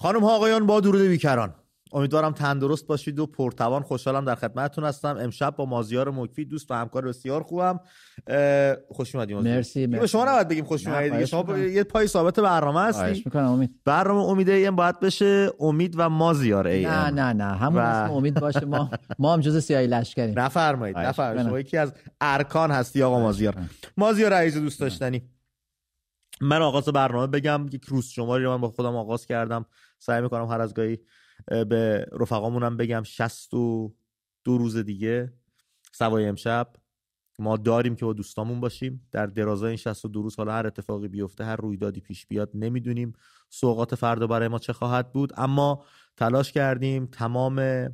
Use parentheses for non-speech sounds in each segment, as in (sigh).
خانم ها آقایان با درود بیکران. امیدوارم تندرست باشید و پرتوان. خوشحالم در خدمتتون هستم. امشب با مازیار مکفی دوست و همکار بسیار خوبم. خوش اومدید مرسی به شما نباید بگیم خوش اومدید شما یه پای ثابت برنامه هستی. می‌کنم امید. برنامه امید ایم باید بشه امید و مازیار ای نه نه نه. همون اسم امید باشه. ما (laughs) ما هم جز سیاهی لشکریم. نفرمایید نفرمایید. شما یکی از ارکان هستی آقا مازیار. مازیار عزیز دوست داشتنی. من آغاز برنامه بگم یک روز شماری رو من با خودم آغاز کردم. سعی می‌کنم هر از گاهی به رفقامونم بگم شست و دو روز دیگه سوای امشب. ما داریم که با دوستامون باشیم. در درازای این 62 روز حالا هر اتفاقی بیفته هر رویدادی پیش بیاد نمی‌دونیم سوقات فردا برای ما چه خواهد بود. اما تلاش کردیم تمام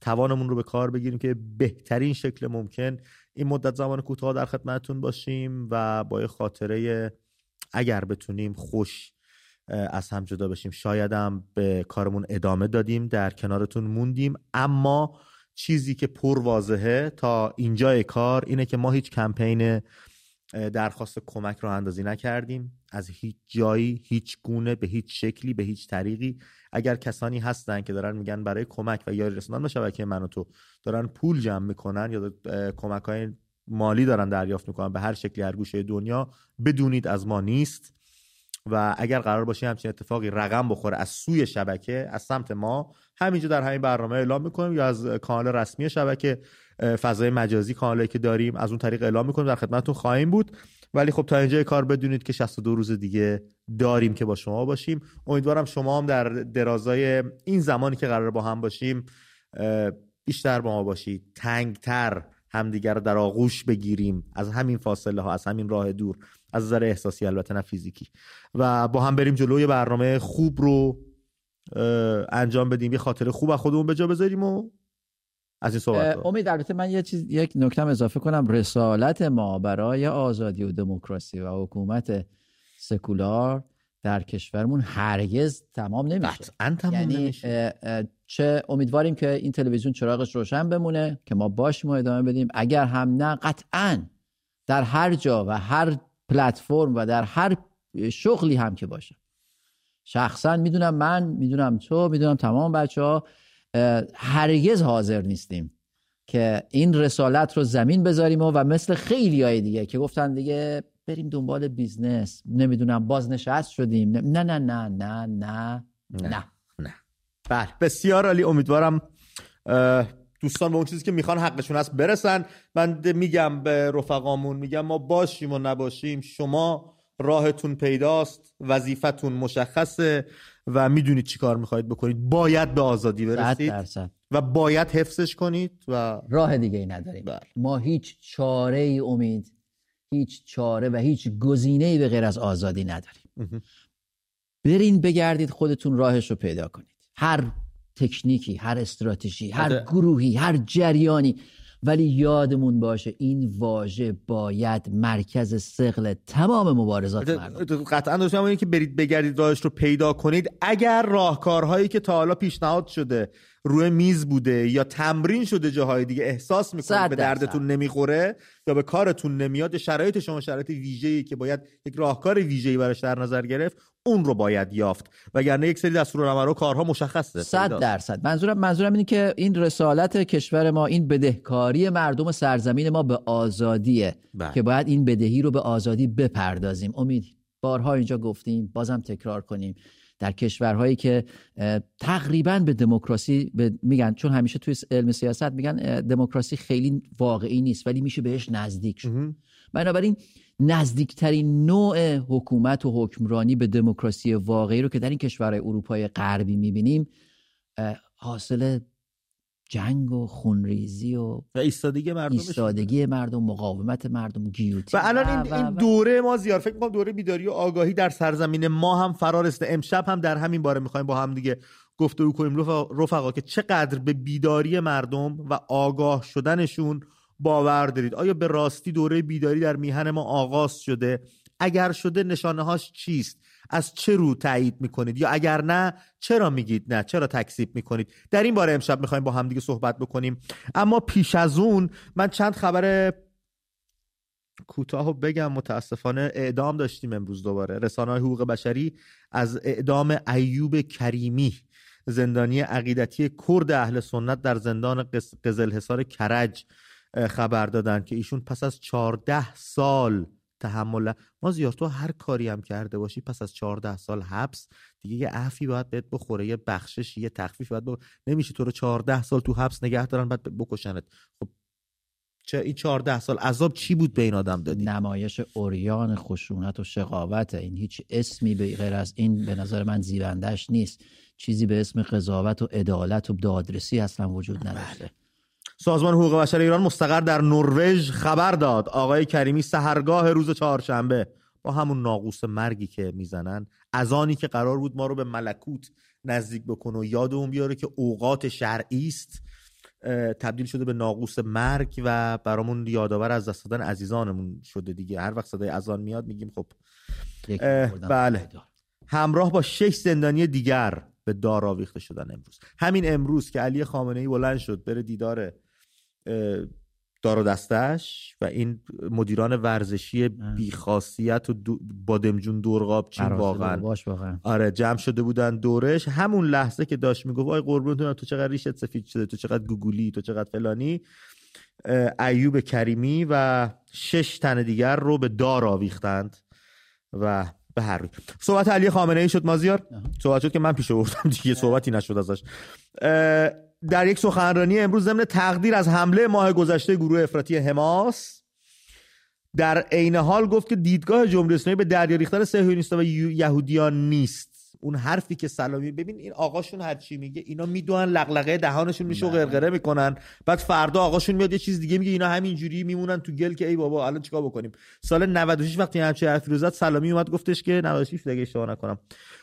توانمون رو به کار بگیریم که بهترین شکل ممکن این مدت زمان کوتاه در خدمتتون باشیم و با یه خاطره اگر بتونیم خوش از هم جدا بشیم. شایدم به کارمون ادامه دادیم در کنارتون موندیم. اما چیزی که پر واضحه تا اینجای کار اینه که ما هیچ کمپین درخواست کمک رو اندازی نکردیم. از هیچ جایی هیچ گونه به هیچ شکلی به هیچ طریقی. اگر کسانی هستن که دارن میگن برای کمک و یاری رسوندن به شبکه من و تو دارن پول جمع می‌کنن یا کمک های مالی دارن دریافت می‌کنن به هر شکلی هر گوشه دنیا بدونید از ما نیست. و اگر قرار باشه همچین اتفاقی رقم بخوره از سوی شبکه از سمت ما همینجا در همین برنامه اعلام می‌کنیم یا از کانال رسمی شبکه فضای مجازی کانالی که داریم از اون طریق اعلام می‌کنیم. در خدمتتون خواهیم بود. ولی خب تا اینجا کار بدونید که 62 روز دیگه داریم که با شما باشیم. امیدوارم شما هم در درازای این زمانی که قرار با هم باشیم بیشتر با ما باشید. تنگتر همدیگر در آغوش بگیریم. از همین فاصله ها از همین راه دور. از نظر احساسی البته نه فیزیکی. و با هم بریم جلوی برنامه خوب رو انجام بدیم. یه خاطره خوب از خودمون به جا بذاریم و از این صحبت امید البته من یه چیز یک نکته اضافه کنم. رسالت ما برای آزادی و دموکراسی و حکومت سکولار در کشورمون هرگز تمام نمیشه. تمام یعنی نمیشه. چه امیدواریم که این تلویزیون چراغش روشن بمونه که ما باشیم و ادامه بدیم. اگر هم نه قطعا در هر جا و هر پلتفرم و در هر شغلی هم که باشه. شخصا می‌دونم من می‌دونم تو می‌دونم تمام بچه ها هرگز حاضر نیستیم که این رسالت رو زمین بذاریم و, و مثل خیلی های دیگه که گفتن دیگه بریم دنبال business نمی‌دونم بازنشست شدیم نه نه نه نه نه نه نه بله بسیار عالی. امیدوارم دوستان به اون چیزی که می‌خوان حقشون هست برسن. من میگم به رفقامون میگم ما باشیم و نباشیم. شما راهتون پیداست وظیفتون مشخصه و می‌دونید چی کار می‌خواید بکنید. باید به آزادی برسید و باید حفظش کنید و راه دیگه ای نداریم. بله. ما هیچ چاره ای امید هیچ چاره و هیچ گزینه ای به غیر از آزادی نداریم. برین بگردید خودتون راهش رو پیدا کنید. هر تکنیکی هر استراتژی هر گروهی هر جریانی. ولی یادمون باشه این واژه باید مرکز سقل تمام مبارزات مردم قطعا داشتم اینه که برید بگردید راهش رو پیدا کنید. اگر راهکارهایی که تا حالا پیشنهاد شده روی میز بوده یا تمرین شده جاهای دیگه احساس می‌کنید به دردتون نمی‌خوره یا به کارتون نمیاد یا شرایط شما شرایط ویژه‌ای که باید یک راهکار ویژه‌ای براش در نظر گرفت اون رو باید یافت. وگرنه یک سری دستورالعمل و کارها مشخصه. صد درصد. منظورم منظورم اینه که این رسالت کشور ما این بدهکاری مردم سرزمین ما به آزادیه بله. که باید این بدهی رو به آزادی بپردازیم. امید بارها اینجا گفتیم بازم تکرار کنیم. در کشورهایی که تقریبا به دموکراسی میگن چون همیشه توی علم سیاست میگن دموکراسی خیلی واقعی نیست ولی میشه بهش نزدیک شد. بنابراین نزدیکترین نوع حکومت و حکمرانی به دموکراسی واقعی رو که در این کشورهای اروپای غربی می‌بینیم حاصل جنگ و خونریزی و و ایستادگی مردم ایستادگی مردم مقاومت مردم گیوتی. و الان این, این دوره ما زیار فکر می‌کنم دوره بیداری و آگاهی در سرزمین ما هم فرارسته. امشب هم در همین باره می‌خوایم با هم دیگه گفتگو کنیم. رفقا که چقدر به بیداری مردم و آگاه شدنشون باور دارید. آیا به راستی دوره بیداری در میهن ما آغاز شده؟ اگر شده نشانه هاش چیست؟ از چه رو تایید می‌کنید؟ یا اگر نه چرا میگید نه؟ چرا تکذیب می‌کنید؟ در این باره امشب می‌خوایم با هم دیگه صحبت بکنیم. اما پیش از اون من چند خبر کوتاه بگم. متاسفانه اعدام داشتیم امروز دوباره. رسانه های حقوق بشری از اعدام ایوب کریمی زندانی عقیدتی کرد اهل سنت در زندان قزل حصار کرج. خبر دادن که ایشون پس از 14 سال تحمل ما زیاد تو هر کاری هم کرده باشی پس از 14 سال حبس دیگه یه عفی باید بهت بخوره یه بخشش یه تخفیف باید بخوره. نمیشه تو رو 14 سال تو حبس نگه دارن بعد بکشنت خب چه این 14 سال عذاب چی بود به این آدم دادی نمایش اوریان خشونت و شقاوت این هیچ اسمی به غیر از این به نظر من زیبندش نیست چیزی به اسم قضاوت و عدالت و دادرسی اصلا وجود نداشته بله. سازمان حقوق بشر ایران مستقر در نروژ خبر داد. آقای کریمی سهرگاه روز چهارشنبه با همون ناقوس مرگی که می‌زنن از آنی که قرار بود ما رو به ملکوت نزدیک بکنه و یاد اون بیاره که اوقات شرعی است تبدیل شده به ناقوس مرگ و برامون یادآور از دست دادن عزیزانمون شده دیگه. هر وقت صدای اذان میاد میگیم خب بله. همراه با شش زندانی دیگر به دار آویخته شدن امروز. همین امروز که علی خامنه ای بلند شد بره دیدار دار و دستش و این مدیران ورزشی بیخاصیت و دو بادمجون دورقاب چین واقعا. آره جمع شده بودن دورش. همون لحظه که داشت می‌گفت آی قربونتون تو چقدر ریشت سفید شده تو چقدر گوگولی تو چقدر فلانی. ایوب کریمی و شش تن دیگر رو به دار آویختند و به هر روی. صحبت علی خامنه ای شد مازیار. صحبت شد که من پیش آوردم دیگه صحبتی نشد ازش. در یک سخنرانی امروز ضمن تقدیر از حمله ماه گذشته گروه افراطی حماس در عین حال گفت که دیدگاه جمهوری اسلامی به دریا ریختن صهیونیست‌ها و یهودیان نیست. اون حرفی که سلامی ببین این آقاشون هر چی میگه اینا می‌دونن لغلقه دهانشون میشه و غرغره می‌کنن. بعد فردا آقاشون میاد یه چیز دیگه میگه اینا همینجوری میمونن تو گل که ای بابا الان چیکار بکنیم؟ سال 96 وقتی همچین حرفی رو زد سلامی اومد گفتش که 96 دیگه اشتباه نکنم.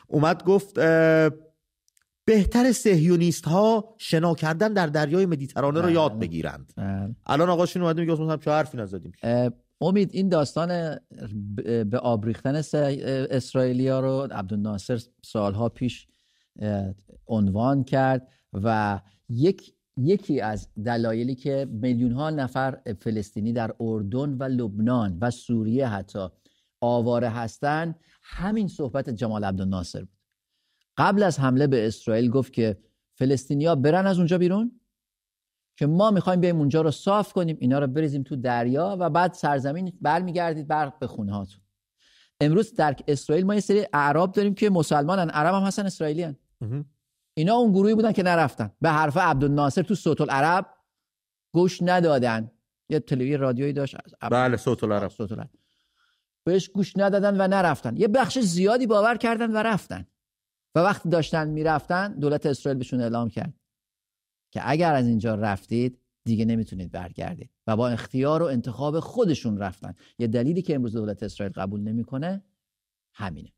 اومد گفت بهتر سهیونیست ها شنا کردن در دریای مدیترانه رو یاد بله. بگیرند بله. الان آقاشون اومده میگه مثلا چه حرفی نزدیم امید این داستان به آب ریختن اسرائیلیا رو عبدالناصر سالها پیش عنوان کرد و یک یکی از دلایلی که میلیون ها نفر فلسطینی در اردن و لبنان و سوریه حتی آواره هستند همین صحبت جمال عبدالناصر بود قبل از حمله به اسرائیل گفت که فلسطینیا برن از اونجا بیرون که ما می‌خوایم بیایم اونجا رو صاف کنیم اینا رو بریزیم تو دریا و بعد سرزمین برمیگردید برق به خونه هاتون. امروز در اسرائیل ما یه سری اعراب داریم که مسلمانن عرب هم هستن اسرائیلی هن. اینا اون گروهی بودن که نرفتن. به حرف عبدالناصر تو صوت العرب گوش ندادن. یه تلویزیون رادیویی داشت. بله صوت العرب. صوت العرب. بهش گوش ندادن و نرفتن. یه بخش زیادی باور کردن و رفتن. و وقتی داشتن می‌رفتن دولت اسرائیل بهشون اعلام کرد که اگر از اینجا رفتید دیگه نمی‌تونید برگردید و با اختیار و انتخاب خودشون رفتن. یه دلیلی که امروز دولت اسرائیل قبول نمی‌کنه همینه.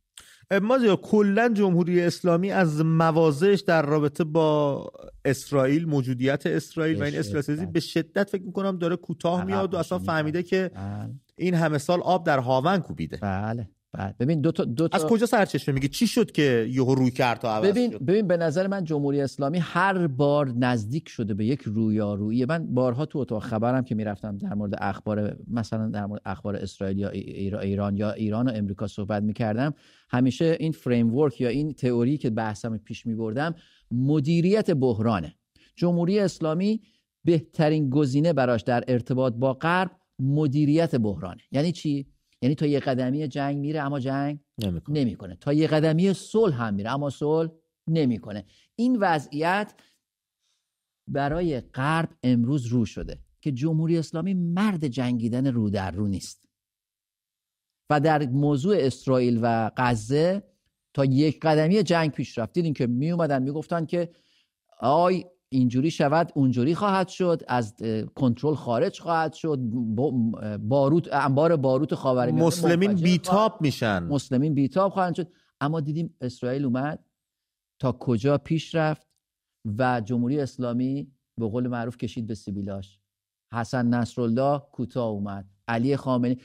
ما کلا جمهوری اسلامی از موازش در رابطه با اسرائیل موجودیت اسرائیل و این اسرائیل به شدت فکر می‌کنم داره کوتاه میاد و اصلا فهمیده که بله. این همه سال آب در هاون کوبیده. بله. بله ببین دو تا, دو تا... از کجا سرچشمه؟ میگی چی شد که یهو روی کرد تا عوض ببین شد؟ ببین به نظر من جمهوری اسلامی هر بار نزدیک شده به یک رویارویی. من بارها تو اتاق خبرم که می‌رفتم در مورد اخبار مثلا در مورد اخبار اسرائیل یا ایران یا ایران و امریکا صحبت می‌کردم. همیشه این فریم ورک یا این تئوری که بحثم پیش میبردم مدیریت بحرانه. جمهوری اسلامی بهترین گزینه براش در ارتباط با غرب مدیریت بحرانه. یعنی چی؟ یعنی تا یه قدمی جنگ میره اما جنگ نمی‌کنه, نمی‌کنه. تا یه قدمی صلح هم میره اما صلح نمی‌کنه. این وضعیت برای غرب امروز رو شده که جمهوری اسلامی مرد جنگیدن رو در رو نیست. و در موضوع اسرائیل و غزه تا یک قدمی جنگ پیش رفت. دیدین که می اومدن می‌گفتن که آی اینجوری شود اونجوری خواهد شد از کنترل خارج خواهد شد باروت انبار باروت خاورمیانه مسلمین بیتاب میشن. مسلمین بیتاب خواهند شد. اما دیدیم اسرائیل اومد. تا کجا پیش رفت؟ و جمهوری اسلامی به قول معروف کشید به سیبیلاش. حسن نصرالله کوتاه اومد. علی خامنه‌ای.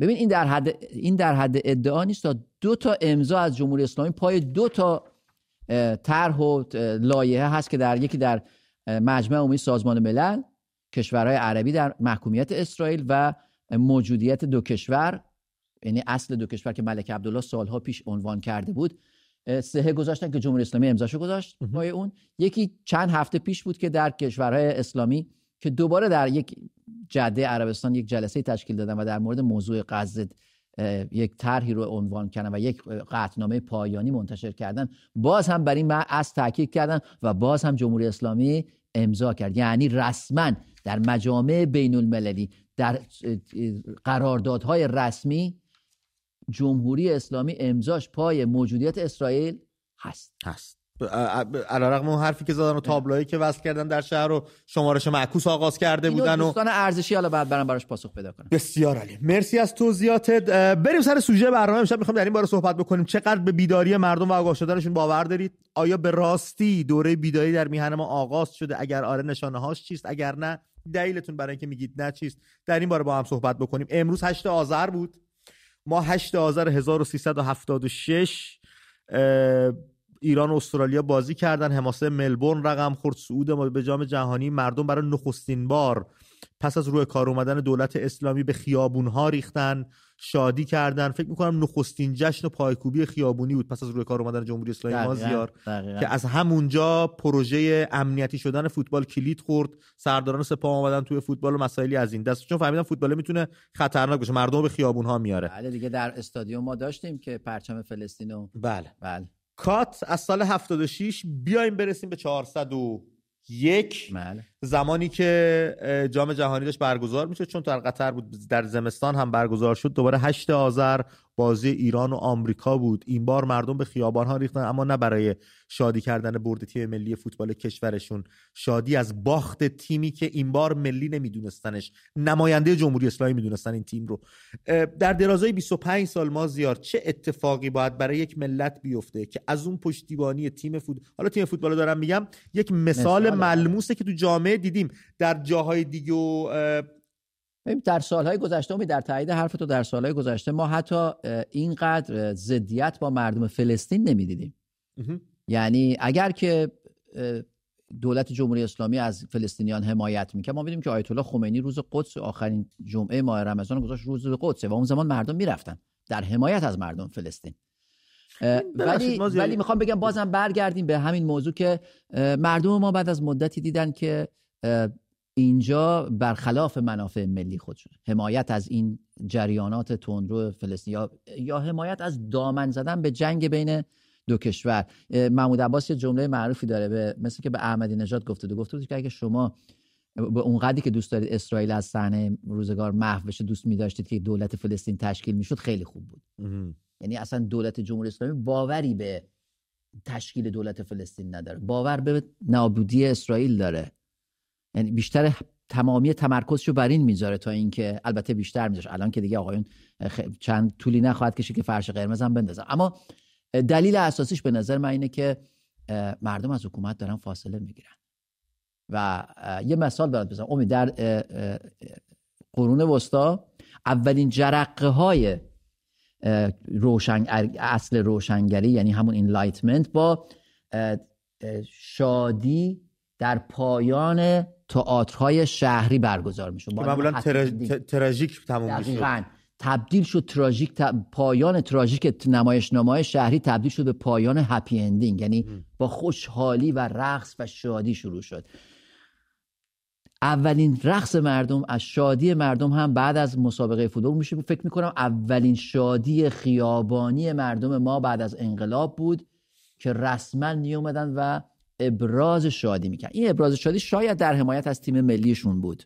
ببین این در حد این در حد ادعا نیست تا دو تا امضا از جمهوری اسلامی پای دو تا طرح و لایحه هست که در یکی در مجمع عمومی سازمان ملل کشورهای عربی در محکومیت اسرائیل و موجودیت دو کشور یعنی اصل دو کشور که ملک عبدالله سالها پیش عنوان کرده بود سه گذاشتن که جمهوری اسلامی امضاشو گذاشت پای اون. یکی چند هفته پیش بود که در کشورهای اسلامی که دوباره در یک جده عربستان یک جلسه تشکیل دادن و در مورد موضوع غزه یک طرحی رو عنوان کردن و یک قطعنامه پایانی منتشر کردن باز هم بر این از تاکید کردن و باز هم جمهوری اسلامی امضا کرد. یعنی رسما در مجامع بین المللی در قراردادهای رسمی جمهوری اسلامی امضاش پای موجودیت اسرائیل هست. هست. علیرغم اون حرفی که زدن و تابلوهایی که وصل کردن در شهر رو شمارش معکوس آغاز کرده بودن و دوستان ارزشی حالا بعد برام براش پاسخ پیدا کنم. بسیار عالی. مرسی از توضیحاتت. بریم سر سوژه برنامه. امشب می‌خوام در این باره صحبت بکنیم. چقدر به بیداری مردم و آگاه شدنشون باور دارید؟ آیا به راستی دوره بیداری در میهن ما آغاز شده؟ اگر آره نشانه هاش چیست؟ اگر نه دلیلتون برای اینکه میگید نه چیست؟ در این باره با هم صحبت بکنیم. امروز 8 آذر بود. ما 8 آذر 1376 ایران و استرالیا بازی کردن. حماسه ملبورن رقم خورد. سعود ما به جام جهانی. مردم برای نخستین بار پس از روی کار اومدن دولت اسلامی به خیابون ها ریختن شادی کردن. فکر می‌کنم نخستین جشن پایکوبی خیابونی بود پس از روی کار اومدن جمهوری اسلامی مازیار که از همونجا پروژه امنیتی شدن فوتبال کلید خورد. سرداران سپاه آمدن توی فوتبال و مسائلی از این دست. چون فهمیدن فوتبال می‌تونه خطرناک باشه. مردم به خیابون ها میاره بله دیگه در استادیوم ما داشتیم که پرچم فلسطینو بله. بله. کات از سال 76 بیایم برسیم به 401 بله. زمانی که جام جهانی داشت برگزار می‌شد چون در قطر بود در زمستان هم برگزار شد دوباره 8 آذر بازی ایران و آمریکا بود. این بار مردم به خیابان ها ریختن اما نه برای شادی کردن برد تیم ملی فوتبال کشورشون. شادی از باخت تیمی که این بار ملی نمیدونستنش نماینده جمهوری اسلامی می‌دونستن این تیم رو. در درازای 25 سال ما زیار چه اتفاقی باید برای یک ملت بیفته که از اون پشتیبانی تیم فوتبال حالا تیم فوتبال دارم میگم یک مثال, مثال ملموسه که تو جامعه دیدیم. در جاهای دیگه و در سالهای گذشته می در تایید حرف تو در سالهای گذشته ما حتی اینقدر ضدیت با مردم فلسطین نمی‌دیدیم. یعنی اگر که دولت جمهوری اسلامی از فلسطینیان حمایت می‌کرد ما ببینیم که آیت الله خمینی روز قدس آخرین جمعه ماه رمضان گذاشت روز قدس و اون زمان مردم می‌رفتن در حمایت از مردم فلسطین. ولی ولی می‌خوام بگم بازم برگردیم به همین موضوع که مردم ما بعد از مدتی دیدن که اینجا برخلاف منافع ملی خودشون حمایت از این جریانات تندرو فلسطین یا, یا حمایت از دامن زدن به جنگ بین دو کشور. محمود عباس یه جمله معروفی داره به مثل که به احمدی نژاد گفته دو گفته که اگه شما به اونقدری که دوست دارید اسرائیل از صحنه روزگار محو بشه دوست می داشتید که دولت فلسطین تشکیل می‌شد خیلی خوب بود. یعنی اصلا دولت جمهوری اسلامی باوری به تشکیل دولت فلسطین نداره. باور به نابودی اسرائیل داره. یعنی بیشتر تمامی تمرکزشو بر این می‌ذاره تا اینکه البته بیشتر می‌ذاره الان که دیگه آقایون چند طولی نخواهد کشید که فرش قرمز هم بندازن. اما دلیل اساسیش به نظر من اینه که مردم از حکومت دارن فاصله می‌گیرن. و یه مثال برات بزنم. امید در قرون وسطا اولین جرقه های روشن اصل روشنگری یعنی همون enlightenment با شادی در پایان تئاترهای شهری برگزار می‌شد. معمولا تراژیک تموم می‌شد. تبدیل شد تراژیک پایان تراژیک نمایش نمای شهری تبدیل شد به پایان happy ending یعنی با خوشحالی و رقص و شادی شروع شد. اولین رقص مردم از شادی مردم هم بعد از مسابقه فوتبال میشه. فکر می‌کنم اولین شادی خیابانی مردم ما بعد از انقلاب بود که رسما نیومدن و ابراز شادی می‌کرد. این ابراز شادی شاید در حمایت از تیم ملیشون بود.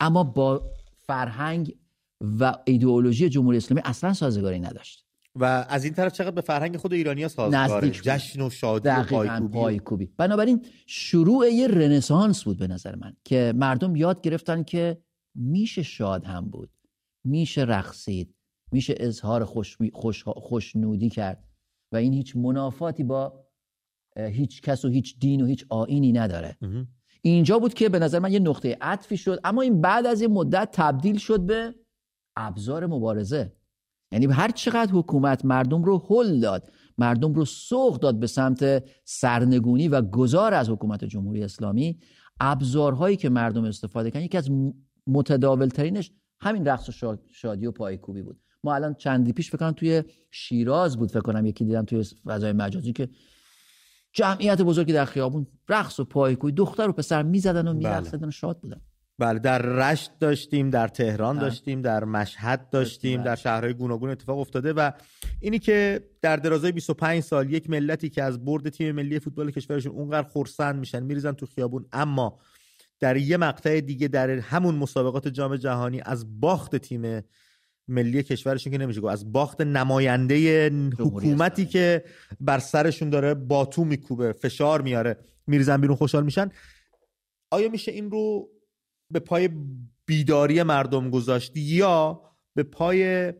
اما با فرهنگ و ایدئولوژی جمهوری اسلامی اصلا سازگاری نداشت. و از این طرف چقدر به فرهنگ خود ایرانی سازگاره؟ جشن و شادی و پایکوبی. بنابراین شروع یه رنسانس بود به نظر من که مردم یاد گرفتن که میشه شاد هم بود. میشه رقصید. میشه اظهار خوش... خوش... خوشنودی کرد. و این هیچ منافاتی با هیچ کس و هیچ دین و هیچ آینی نداره. اینجا بود که به نظر من یه نقطه عطفی شد اما این بعد از یه مدت تبدیل شد به ابزار مبارزه. یعنی هر چقدر حکومت مردم رو هل داد مردم رو سوق داد به سمت سرنگونی و گذار از حکومت جمهوری اسلامی ابزارهایی که مردم استفاده کردن یکی از متداولترینش همین رقص و شادی و پایکوبی بود. ما الان چندی پیش فکر توی شیراز بود فکر کنم یکی دیدم توی فضای مجازی که جمعیت بزرگی در خیابون رقص و پایکوبی دختر و پسر می‌زدن و میرقصیدن و شاد بودن. بله در رشت داشتیم در تهران داشتیم در مشهد داشتیم در شهرهای گوناگون اتفاق افتاده و اینی که در درازای 25 سال یک ملتی که از برد تیم ملی فوتبال کشورشون اونقدر خرسند میشن میریزن تو خیابون. اما در یه مقطع دیگه در همون مسابقات جام جهانی از باخت تیم ملی کشورشون که نمیشه گفت. از باخت نماینده حکومتی که بر سرشون داره باتو میکوبه فشار میاره میریزن بیرون خوشحال میشن. آیا میشه این رو به پای بیداری مردم گذاشت یا به پای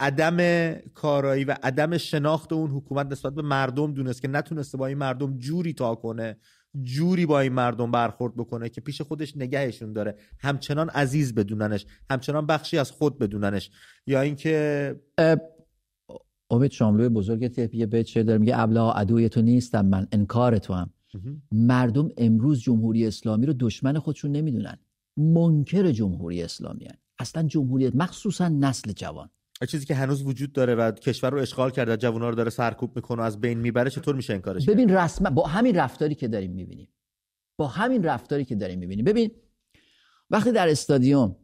عدم کارایی و عدم شناخت اون حکومت نسبت به مردم دونست که نتونسته با این مردم جوری تا کنه؟ جوری با این مردم برخورد بکنه که پیش خودش نگهشون داره. همچنان عزیز بدوننش همچنان بخشی از خود بدوننش. یا اینکه امید شاملوی بزرگ یه بیت شعر داره میگه ابلا عدوی تو نیستم من انکار تو هم مردم امروز جمهوری اسلامی رو دشمن خودشون نمی‌دونن. منکر جمهوری اسلامی هن. اصلا جمهوریت مخصوصا نسل جوان. چیزی که هنوز وجود داره و کشور رو اشغال کرده جوونا رو داره سرکوب می‌کنه از بین می‌بره چطور میشه انکارش ببین رسما با همین رفتاری که داریم می‌بینیم. با همین رفتاری که داریم می‌بینیم. ببین وقتی در استادیوم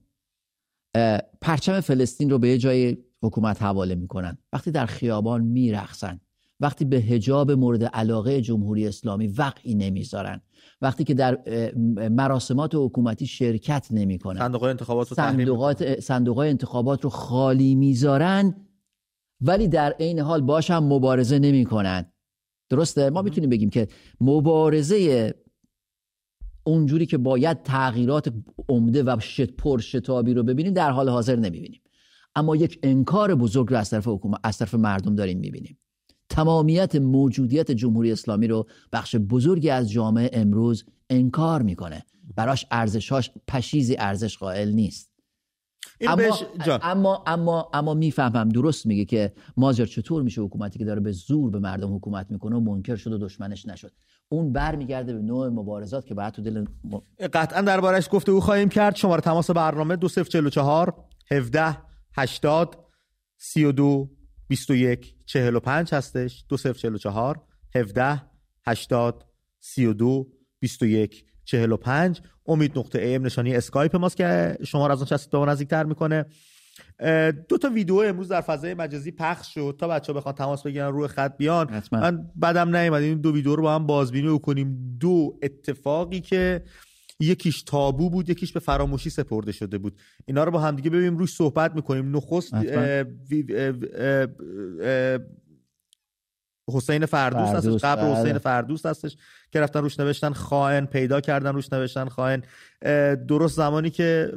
پرچم فلسطین رو به جای حکومت حواله می‌کنن وقتی در خیابان میرخصن وقتی به هجاب مورد علاقه جمهوری اسلامی وقعی نمی‌ذارن وقتی که در مراسمات حکومتی شرکت نمی‌کنن. صندوق انتخابات رو صندوقات صندوق انتخابات رو خالی می‌ذارن ولی در عین حال باش هم مبارزه نمی‌کنن. درسته؟ ما می‌تونیم بگیم که مبارزه اونجوری که باید تغییرات عمده و شت پرشتابی رو ببینیم در حال حاضر نمی‌بینیم. اما یک انکار بزرگ رو از طرف حکومت از طرف مردم داریم می‌بینیم. تمامیت موجودیت جمهوری اسلامی رو بخش بزرگی از جامعه امروز انکار می‌کنه. براش ارزشاش پشیزی ارزش قائل نیست. اما, اما اما اما می‌فهمم. درست میگه که مازیار چطور میشه حکومتی که داره به زور به مردم حکومت می‌کنه و منکر شد و دشمنش نشد. اون برمیگرده به نوع مبارزات که بعد تو دل م... قطعا دربارش گفته او خواهیم کرد. شماره تماس برنامه 2044 17 80 32 21 45 هستش 2044 17 80 32 21 45 امید نقطه ایم نشانی اسکایپ ماست که شما را از اون چسبید به نزدیکتر می‌کنه. دو تا ویدیو امروز در فضای مجازی پخش شد. تا بچه ها بخوان تماس بگیرن روی خط بیان. حتما. من بدم نیومد. این دو ویدیو رو با هم بازبینی کنیم دو اتفاقی که یکیش تابو بود یکیش به فراموشی سپرده شده بود. اینا رو با هم دیگه ببینیم روش صحبت می‌کنیم. نخست حسین فردوست هستش. قبر بله. حسین فردوست هستش که رفتن روش نوشتن. خائن پیدا کردن روش نوشتن. خائن درست زمانی که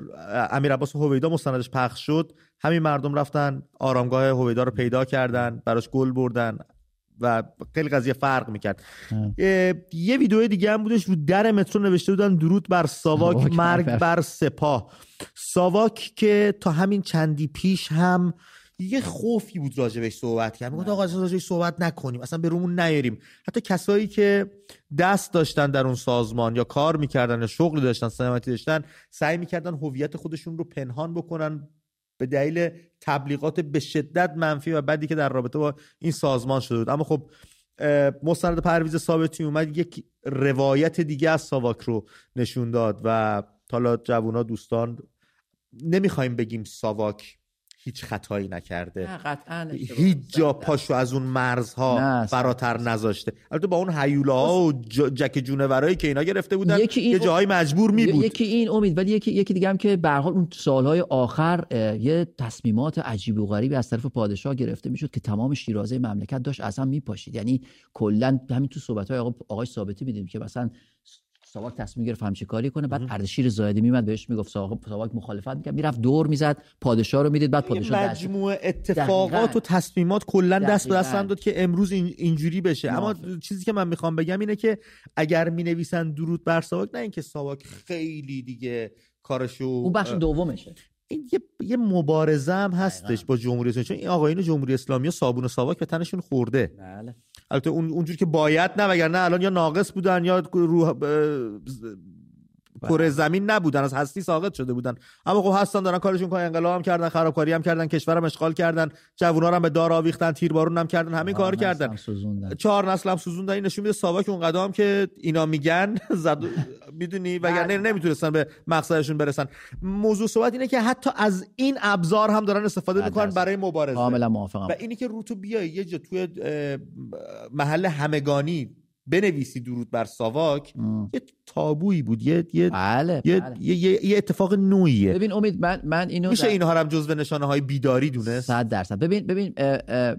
امیر عباس هویدا مستندش پخش شد همین مردم رفتن آرامگاه هویدا رو پیدا کردن براش گل بردن. و خیلی قضیه فرق می‌کرد. یه ویدیو دیگه هم بودش رو در مترو نوشته بودن درود بر ساواک مرگ بر سپاه. ساواک که تا همین چندی پیش هم یه خوفی بود راجبش صحبت کرد. می‌گفت آقا راجبش صحبت نکنیم اصلا به رومون نیاریم. حتی کسایی که دست داشتن در اون سازمان یا کار می‌کردن یا شغلی داشتن سلامتی داشتن سعی می‌کردن هویت خودشون رو پنهان بکنن به دلیل تبلیغات به شدت منفی و بعدی که در رابطه با این سازمان شده بود. اما خب مستند پرویز ثابتی اومد یک روایت دیگه از ساواک رو نشون داد و حالا جوونا دوستان نمی‌خوایم بگیم ساواک هیچ خطایی نکرده. هیچ جا پاشو از اون مرزها فراتر نذاشته. البته با اون هیولاها و جک جونورایی که اینا گرفته بودن یکی یه جاهای مجبور می بود. یکی این امید ولی یکی یکی دیگه هم که به حال اون سالهای آخر یه تصمیمات عجیب و غریبی از طرف پادشاه گرفته می‌شد که تمام شیرازه مملکت داشت اصلا میپاشید. یعنی کلا همین تو صحبت های آقای ثابتی میدیم که مثلا ساواک تصمیم گرفت همچی کاری کنه بعد اردشیر زاهدی میمد بهش می‌گفت ساواک مخالفت می‌کرد می‌رفت دور می‌زد پادشاه رو می‌دید بعد پادشاه مجموعه اتفاقات و تصمیمات کلا دست به دست داد که امروز اینجوری بشه. اما چیزی که من می‌خوام بگم اینه که اگر می‌نویسن درود بر ساواک نه اینکه ساواک خیلی دیگه کارشو اون بخش دومشه. این یه, یه مبارزه هم هستش با جمهوری اسلامی. چون این آقایون جمهوری اسلامی صابون ساواک به تنشون خورده. بله. البته اون اونجوری که باید نه وگرنه الان یا ناقص بودن یا روح کره زمین نبودن از هستی ساقط شده بودن. اما خب هستن دارن کارشون کنن انقلاب هم کردن خرابکاری هم کردن کشورم اشغال کردن جوونا هم به دار آویختن تیربارون هم کردن همین کار کردن. چهار نسل هم سوزوندن این نشون میده ساواک اون قدم که اینا میگن (laughs) زد می‌دونی؟ وگرنه بله. نمی‌تونستن به مقصدشون برسن. موضوع صحبت اینه که حتی از این ابزار هم دارن استفاده بله، می‌کنن برای مبارزه. کاملا موافقم. و اینی که رو تو بیای یه جا توی محل همگانی بنویسی درود بر ساواک یه تابویی بود یه یه, بله، یه, بله. یه, یه, اتفاق نوعیه. ببین امید من من اینو میشه در... اینها هم جزو نشانه های بیداری دونست؟ 100 درصد. ببین ببین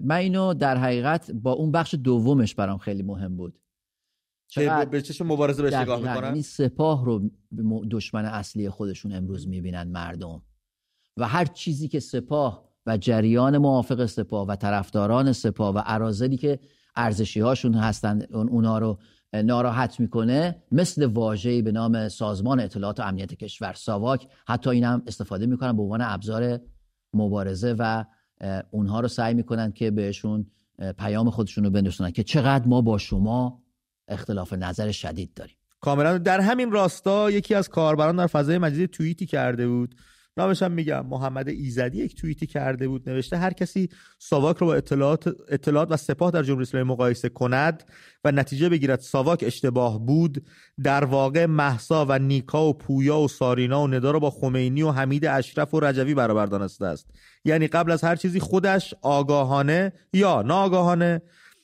من اینو در حقیقت با اون بخش دومش برام خیلی مهم بود. چقدر به چشم مبارزه بهش نگاه می‌کنن؟ این سپاه رو دشمن اصلی خودشون امروز می‌بینن مردم. و هر چیزی که سپاه و جریان موافق سپاه و طرفداران سپاه و ارازلی که ارزشی هاشون هستن اونا رو ناراحت می‌کنه. مثل واژه‌ای به نام سازمان اطلاعات و امنیت کشور ساواک حتی این هم استفاده می‌کنن به عنوان ابزار مبارزه و اونها رو سعی می‌کنن که بهشون پیام خودشون رو بنرسونن که چقدر ما با شما اختلاف نظر شدید داریم. کاملا. در همین راستا یکی از کاربران در فضای مجازی توییتی کرده بود نامش هم میگم. محمد ایزدی یک توییتی کرده بود نوشته هر کسی ساواک رو با اطلاعات, اطلاعات و سپاه در جمهوری اسلامی مقایسه کند و نتیجه بگیرد ساواک اشتباه بود در واقع محسا و نیکا و پویا و سارینا و ندا رو با خمینی و حمید اشرف و رجوی برابر دانسته است. یعنی قبل از هر چیزی خودش آگاهانه یا ناآگاهانه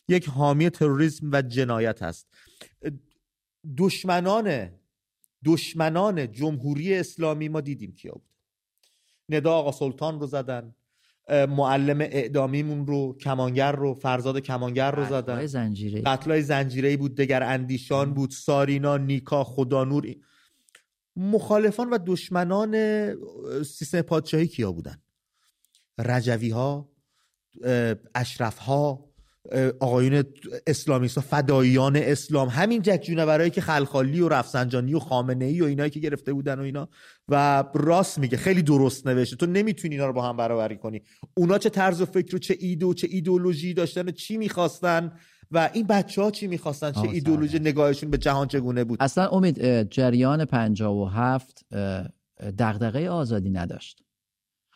یک حامی تروریسم و جنایت است. دشمنان دشمنان جمهوری اسلامی ما دیدیم کیا بود. ندا آقا سلطان رو زدن. معلم اعدامیمون رو کمانگر رو فرزاد کمانگر رو زدن. زنجیره قتلای زنجیره بود دگر اندیشان بود سارینا نیکا خدانور. مخالفان و دشمنان سیستم پادشاهی کیا بودن؟ رجوی ها اشرف ها آقایون اسلامیست و فداییان اسلام همین جک جونورایی که خلخالی و رفسنجانی و خامنه ای و اینایی که گرفته بودن و اینا. و راست میگه خیلی درست نوشته. تو نمی‌تونی اینا رو با هم برابری کنی. اونا چه طرز و فکر و چه ایده و چه ایدولوژی داشتن و چی می‌خواستن و این بچه ها چی می‌خواستن؟ چه ایدولوژی نگاهشون به جهان چگونه بود؟ اصلا امید جریان 57 دغدغه آزادی نداشت.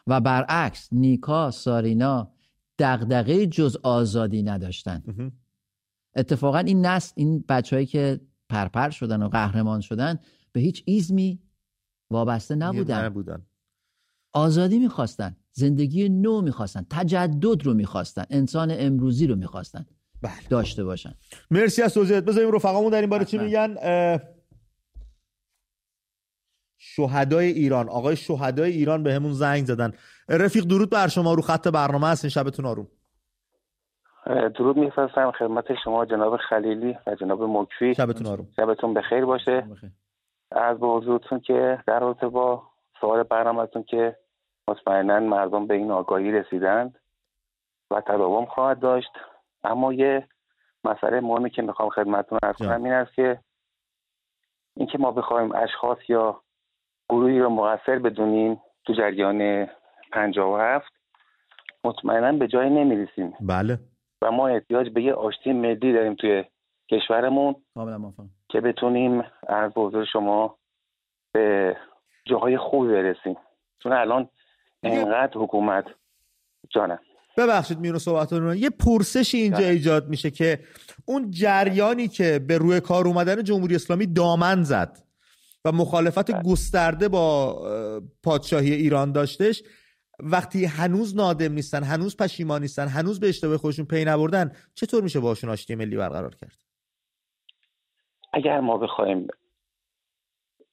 و برعکس نیکا سارینا دغدغه جز آزادی نداشتن. اتفاقا این نسل این بچههایی که پرپر شدن و قهرمان شدن به هیچ ایزمی وابسته نبودن. نبودن. آزادی می‌خواستن زندگی نو می‌خواستن تجدد رو می‌خواستن انسان امروزی رو می‌خواستن بله. داشته باشن. مرسی از توضیحات. بذاریم رفقامون در این باره چی میگن؟ شهدای ایران آقای شهدای ایران به همون زنگ زدن. رفیق درود بر شما رو خط برنامه هستین شبتون آروم. درود میفرستم خدمت شما جناب خلیلی و جناب مکفی شبتون آروم. شبتون بخیر باشه. از به حضورتون که در رابطه با سوال برنامهتون که مطمئنا مردم به این آگاهی رسیدند و تداوم خواهد داشت. اما یه مسئله مهمی که می‌خوام خدمتتون ارز کنم این است که اینکه ما بخوایم اشخاص یا گروهی رو مقصر بدونیم تو جریان 57 مطمئنا به جای نمی‌رسیم. بله. و ما احتیاج به یه آشتی ملی داریم توی کشورمون که بتونیم از حضور شما به جاهای خوبی برسیم. چون الان انقدر حکومت جانم. ببخشید میونو صحبتتون یه پرسش اینجا ایجاد میشه که اون جریانی که به روی کار اومدن جمهوری اسلامی دامن زد. و مخالفت بله. گسترده با پادشاهی ایران داشتش. وقتی هنوز نادم نیستن هنوز پشیمان نیستن هنوز به اشتباه خودشون پی نبردن چطور میشه باشون آشتی ملی برقرار کرد؟ اگر ما بخوایم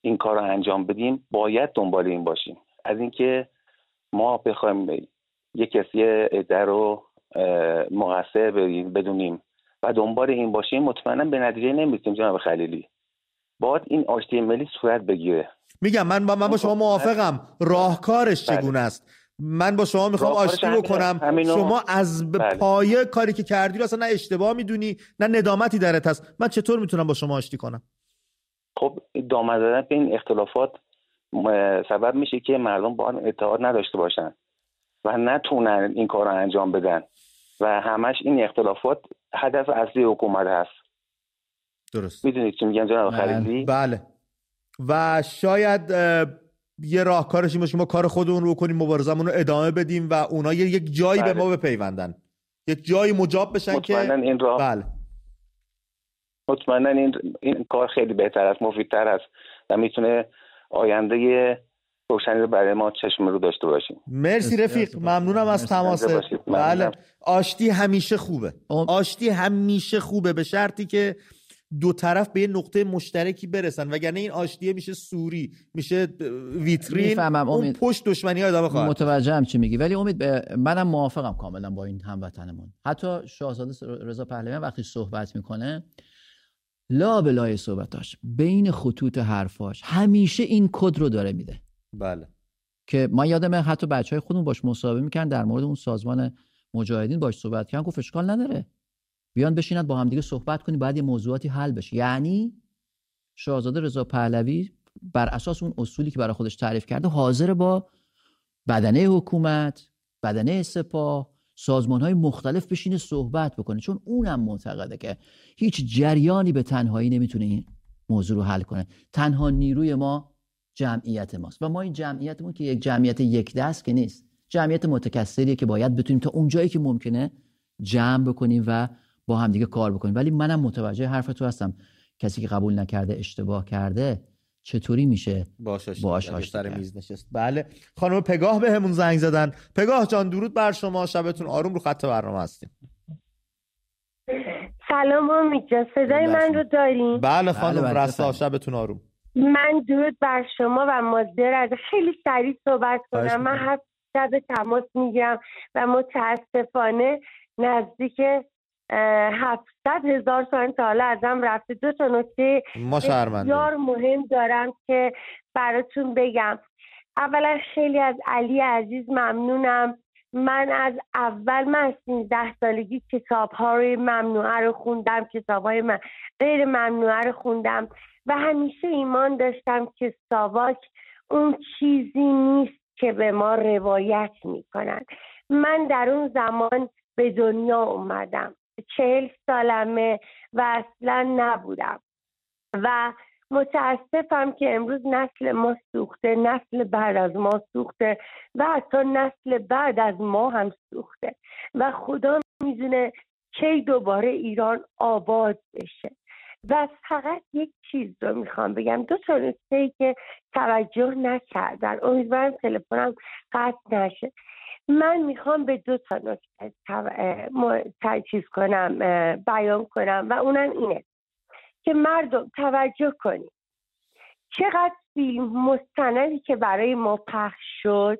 این کار رو انجام بدیم باید دنبال این باشیم. از اینکه ما بخوایم یک کسی عده رو مقصر بدونیم و دنبال این باشیم مطمئنا به نتیجه نمی‌رسیم جناب خلیلی. باید این آشتی ملی صورت بگیره. میگم من با, من با شما موافقم. راهکارش بله. چگونه است؟ من با شما می‌خوام آشتی بکنم. شما از بله. پایه کاری که کردی رو اصلا نه اشتباه می‌دونی نه ندامتی درت هست. من چطور می‌تونم با شما آشتی کنم؟ خب دامن زدن به این اختلافات سبب میشه که مردم با هم اتحاد نداشته باشن و نتونن این کار رو انجام بدن. و همش این اختلافات هدف اصلی حکومت هست. درست. می‌دونید چی میگم جناب خلیلی؟ بله. و شاید یه راهکارش این باشه که ما کار خودمون رو کنیم مبارزمون رو ادامه بدیم و اونا یک جایی به ما بله. بپیوندن. یک جایی مجاب بشن که این راه بله. مطمئنا این, این کار خیلی بهتر است مفیدتر است و می‌تونه آینده روشنی رو برای ما چشم رو داشته باشیم. مرسی رفیق ممنونم از تماس. بله. آشتی همیشه خوبه. آشتی همیشه خوبه به شرطی که دو طرف به یه نقطه مشترکی برسن. وگرنه این آشتیه میشه سوری میشه ویترین اون پشت دشمنی ها ادامه خواهد. متوجهم چی میگی. ولی امید منم موافقم کاملا با این هموطنمون. حتی شاهزاده رضا پهلوی وقتی صحبت می‌کنه لا به لای صحبتاش بین خطوط حرفاش همیشه این کد رو داره میده. بله. که ما یادم حتی بچه های خودمون باش مصاحبه می‌کنن در مورد اون سازمان مجاهدین باش صحبت کردن گفت اشکال نداره. بیان بشینن با همدیگه صحبت کنی بعد یه موضوعاتی حل بشه. یعنی شاهزاده رضا پهلوی بر اساس اون اصولی که برای خودش تعریف کرده حاضر با بدنه حکومت بدنه سپاه سازمان های مختلف بشینه صحبت بکنه. چون اونم معتقده که هیچ جریانی به تنهایی نمی‌تونه این موضوع رو حل کنه. تنها نیروی ما جمعیت ماست. و ما این جمعیتمون که یک جمعیت یک دست که نیست جمعیت متکثریه که باید بتونیم تا اونجایی که ممکنه جمع بکنیم و با همدیگه کار بکنیم. ولی منم متوجه حرف تو هستم. کسی که قبول نکرده اشتباه کرده چطوری میشه باش باش سر میز نشست. بله. خانم پگاه به همون زنگ زدن. پگاه جان درود بر شما. شبتون آروم رو خط برنامه هستیم. سلام امید صدای من رو داریم بله خانم بله, بله، رسا شبتون آروم. من درود بر شما و مازدر از خیلی سریع صحبت کنم. من هفت شب تماس می‌گیرم و متاسفانه نزدیک هفتصد هزار تومن تا حالا ازم رفته. دو تا نکته بسیار مهم دارم که براتون بگم. اولا خیلی از علی عزیز ممنونم. من از اول من از 13 سالگی کتاب ها روی ممنوعه رو خوندم کتاب های من غیر ممنوعه رو خوندم و همیشه ایمان داشتم که ساواک اون چیزی نیست که به ما روایت می‌کنن من در اون زمان به دنیا اومدم. چهل سالمه و اصلا نبودم. و متاسفم که امروز نسل ما سوخته نسل بعد از ما سوخته و حتی نسل بعد از ما هم سوخته. و خدا می‌دونه کی دوباره ایران آباد بشه. و فقط یک چیز رو می‌خوام بگم. دو تا نکته ای که توجه نکردن. امیدوارم تلفنم قطع نشه. من می‌خوام به دو تا نکته تجهیز کنم بیان کنم و اونم اینه که مردم توجه کنید. چقدر فیلم مستندی که برای ما پخش شد؟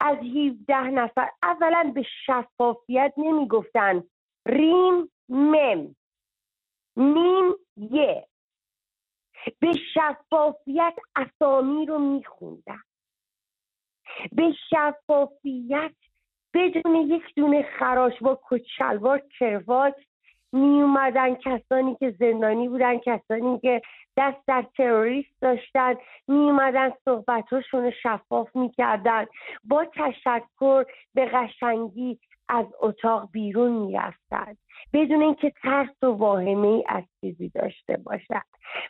از 17 نفر اولا به شفافیت نمی‌گفتن. ریم مم. میم یه. به شفافیت اسامی رو میخوندن. به شفافیت بدون یک دونه خراش با کچلوار کروات می اومدن کسانی که زندانی بودن کسانی که دست در تروریست داشتن می اومدن رو شفاف می‌کردن. با تشکر به قشنگی از اتاق بیرون می‌رفتند بدون اینکه ترس و واهمه ای از چیزی داشته باشد.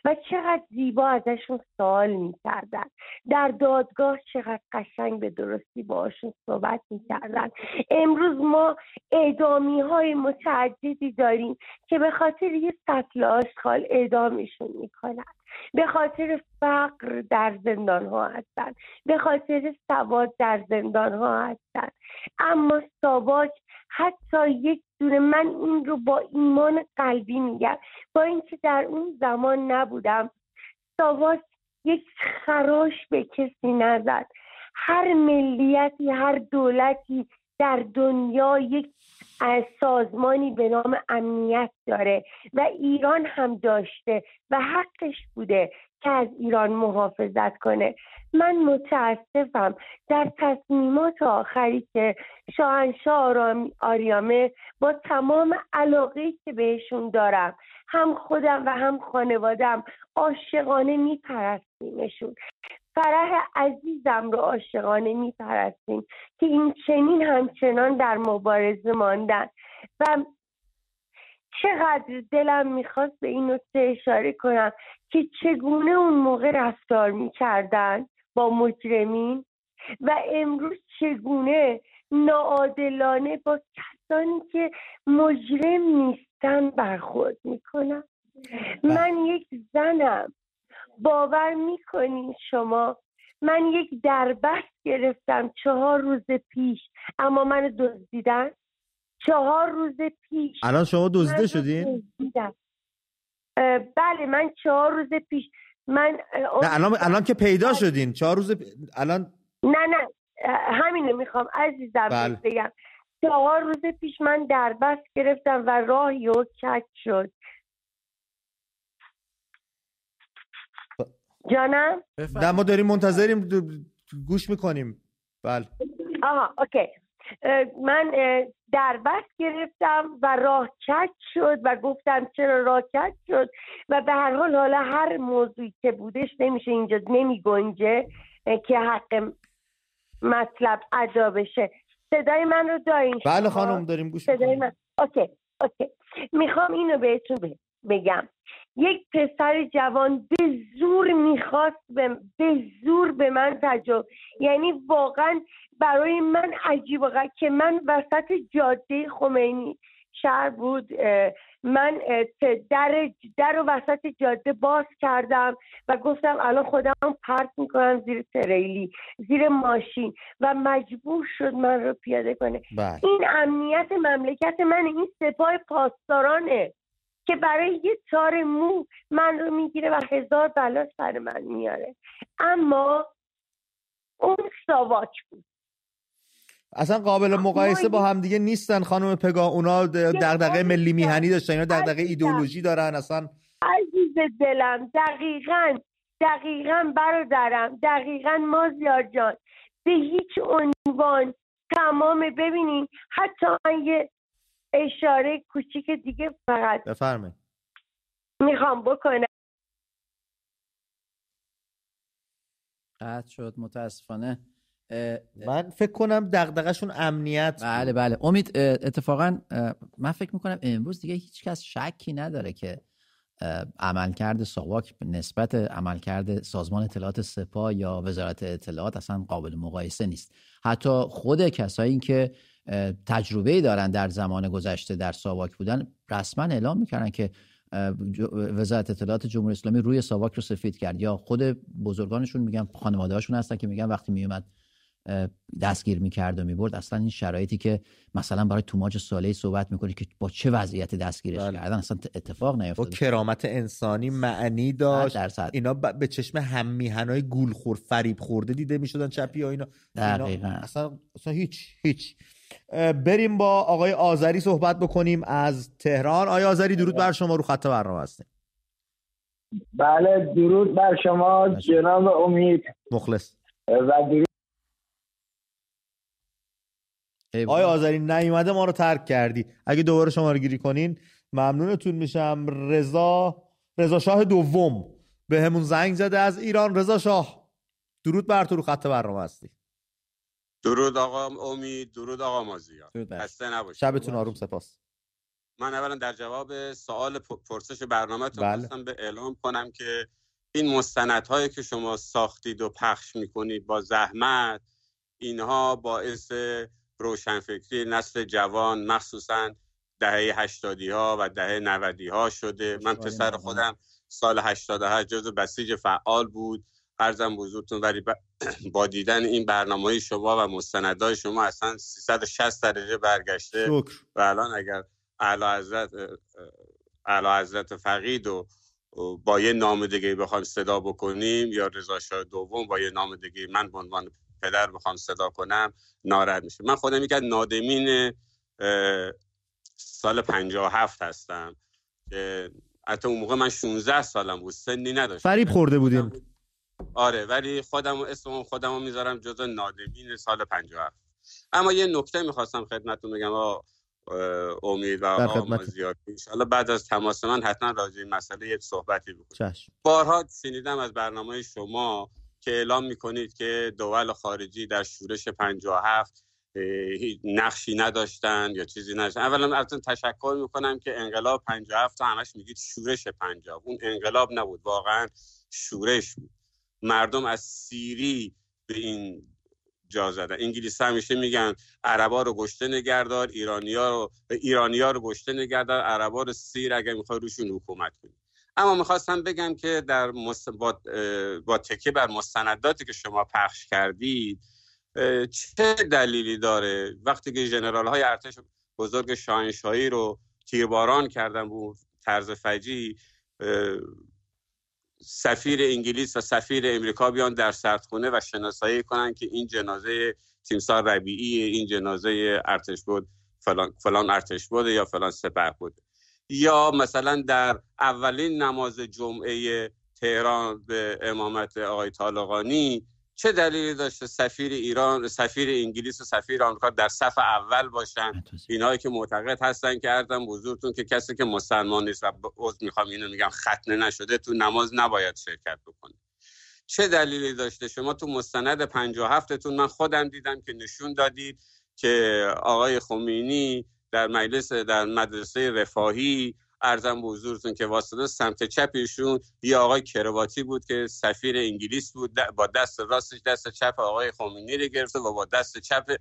و چقدر زیبا ازشون سوال می‌کردن. در دادگاه چقدر قشنگ به درستی باشون صحبت می‌کردن. امروز ما اعدامی های متعددی داریم که به خاطر یه سطل آشخال اعدامشون می‌کنن. به خاطر فقر در زندان ها هستن. به خاطر سواد در زندان ها هستن. اما ساواک حتی یک دونه من این رو با ایمان قلبی میگم. با اینکه در اون زمان نبودم. ساواک یک خراش به کسی نزد. هر ملیتی هر دولتی در دنیا یک سازمانی به نام امنیت داره و ایران هم داشته و حقش بوده. که از ایران محافظت کنه. من متاسفم. در تصمیمات آخری که شاهنشاه آریامه با تمام علاقه که بهشون دارم هم خودم و هم خانوادم عاشقانه میپرستیمشون. فرح عزیزم رو عاشقانه میپرستیم که این چنین همچنان در مبارزه ماندن. و چقدر دلم می‌خواست به این نکته اشاره کنم که چگونه اون موقع رفتار می‌کردن با مجرمین و امروز چگونه ناعادلانه با کسانی که مجرم نیستن برخورد می‌کنن. بله. من یک زنم. باور می‌کنین شما؟ من یک دربست گرفتم چهار روز پیش اما من دزدیدن؟ چهار روز پیش. الان شما دزدیده شدین؟ بله من چهار روز پیش من نه الان, الان که پیدا شدین. چهار روز الان نه نه. همینه می‌خوام عزیزم بله. بگم. چهار روز پیش من دربست گرفتم و راه یو کک شد. جانم؟ نه ما داریم منتظریم گوش می‌کنیم. بله. آها okay. من دربست گرفتم و راه کج شد و گفتم چرا راه کج شد و به هر حال حالا هر موضوعی که بودش نمیشه اینجا نمی گنجه که حق مطلب ادا بشه. صدای من رو دارین بله خانم داریم گوش صدای من. okay okay. می‌خوام اینو بهتون بگم. یک پسر جوان به زور می‌خواست به, به زور به من تجاوز یعنی واقعا برای من عجیب که من وسط جاده خمینی شهر بود من در در و وسط جاده باز کردم و گفتم الان خودم پرت می‌کنم زیر تریلی زیر ماشین و مجبور شد من رو پیاده کنه. بله. این امنیت مملکت من این سپاه پاسدارانه. که برای یه تار مو من رو می‌گیره و هزار بلا سر من میاره. اما اون ساواک بود. اصلا قابل مقایسه با هم دیگه نیستن خانم پگا. اونا دغدغه ملی میهنی داشتن اینا دغدغه ایدئولوژی دارن اصلا عزیز دلم دقیقا دقیقا برادرم دقیقا مازیار جان به هیچ عنوان تمام ببینین حتی من یه اشاره کوچیک دیگه فقط بفرمایید. می‌خوام بکنم. قطع شد متاسفانه. من فکر کنم دغدغشون امنیت بله بله. امید اتفاقا من فکر می‌کنم امروز دیگه هیچ کس شکی نداره که عملکرد ساواک نسبت عملکرد سازمان اطلاعات سپاه یا وزارت اطلاعات اصلا قابل مقایسه نیست. حتی خود کسایی که تجربه دارن در زمان گذشته در ساواک بودن رسما اعلام می‌کردن که وزارت اطلاعات جمهوری اسلامی روی ساواک رو سفید کرد. یا خود بزرگانشون میگن خانواده هاشون هستن که میگن وقتی میومد دستگیر می‌کرد و می‌برد اصلا این شرایطی که مثلا برای توماج ساله صحبت می‌کنی که با چه وضعیتی دستگیرش بله. کردن اصلا اتفاق نیفتاد با کرامت انسانی معنی داشت. اینا به چشم هم میهنای گول خور فریب خورده دیده می‌شدن چپی ها اینا, اینا اصلا, اصلا هیچ هیچ. بریم با آقای آذری صحبت بکنیم از تهران. آقای آذری درود بر شما رو خط برنامه هستیم. بله درود بر شما جناب امید. مخلص. و درود آقای آذری نیومده ما رو ترک کردی. اگه دوباره شما رو گیری کنین ممنونتون میشم. رضا رضا شاه دوم. به همون زنگ زده از ایران. رضا شاه درود بر تو رو خط برنامه هستی. درود آقا امید درود آقا مازیار. خسته نباشید. شبتون آروم سپاس. من اولا در جواب سوال پرسش برنامه بله. به اعلام کنم که این مستندهایی که شما ساختید و پخش می‌کنید با زحمت اینها باعث روشنفکری نسل جوان مخصوصا دهه هشتادی ها و دهه نودی ها شده. من پسر خودم سال 88 جز بسیج فعال بود. ارزم بزرگتون ولی (clears throat) با دیدن این برنامه شما و مستندهای شما اصلا 360 درجه برگشته شکر. و الان اگر اعلی حضرت اعلی حضرت فقید و با یه نام دیگه بخوام صدا بکنیم یا رضا شاه دوم با یه نام دیگه من به عنوان پدر بخوام صدا کنم ناراحت میشه. من خودم یک نادمین سال 57 هستم حتی اون موقع من 16 سالم بود سنی نداشت فریب خورده بودیم. آره ولی خودم اسم خودم رو می‌ذارم جزو نادمین سال 57 اما یه نکته می‌خواستم خدمتتون بگم امید و آقا حالا بعد از تماس من حتما راجع این مسئله یک صحبتی بکنیم. بارها شنیدم از برنامه شما که اعلام می‌کنید که دول خارجی در شورش 57 نقشی نداشتن یا چیزی نداشتن. اولا ازتون تشکر می‌کنم که انقلاب 57 تا همش میگید شورش 50 اون انقلاب نبود واقعا شورش بود. مردم از سیری به این جا زدن. انگلیس همیشه میگن عربا رو گشته نگردار ایرانیا رو ایرانیا رو گشته نگردار عربا رو سیر اگر می‌خوای روشون حکومت کنی. اما می‌خواستم بگم که در با... با تکیه بر مستنداتی که شما پخش کردید چه دلیلی داره؟ وقتی که جنرال های ارتش بزرگ شاهنشاهی رو تیرباران کردن بود طرز فجی سفیر انگلیس و سفیر امریکا بیان در سردخونه و شناسایی کنن که این جنازه تیمسار ربیعی این جنازه ارتش بود فلان, فلان ارتش بوده یا فلان سپر بوده یا مثلا در اولین نماز جمعه تهران به امامت آقای طالقانی چه دلیلی داشته سفیر ایران سفیر انگلیس و سفیر آمریکا در صف اول باشن؟ اینایی که معتقد هستن که ارزم بزرگتون که کسی که مسلمان نیست و عذر می‌خوام اینو میگم ختنه نشده تو نماز نباید شرکت بکنه. چه دلیلی داشته؟ شما تو مستند 57 تون من خودم دیدم که نشون دادید که آقای خمینی در مجلس در مدرسه رفاهی ارزم به حضورتون که واسطه سمت چپیشون یه آقای کرواتی بود که سفیر انگلیس بود با دست راستش دست چپ آقای خمینی رو گرفته و با دست چپ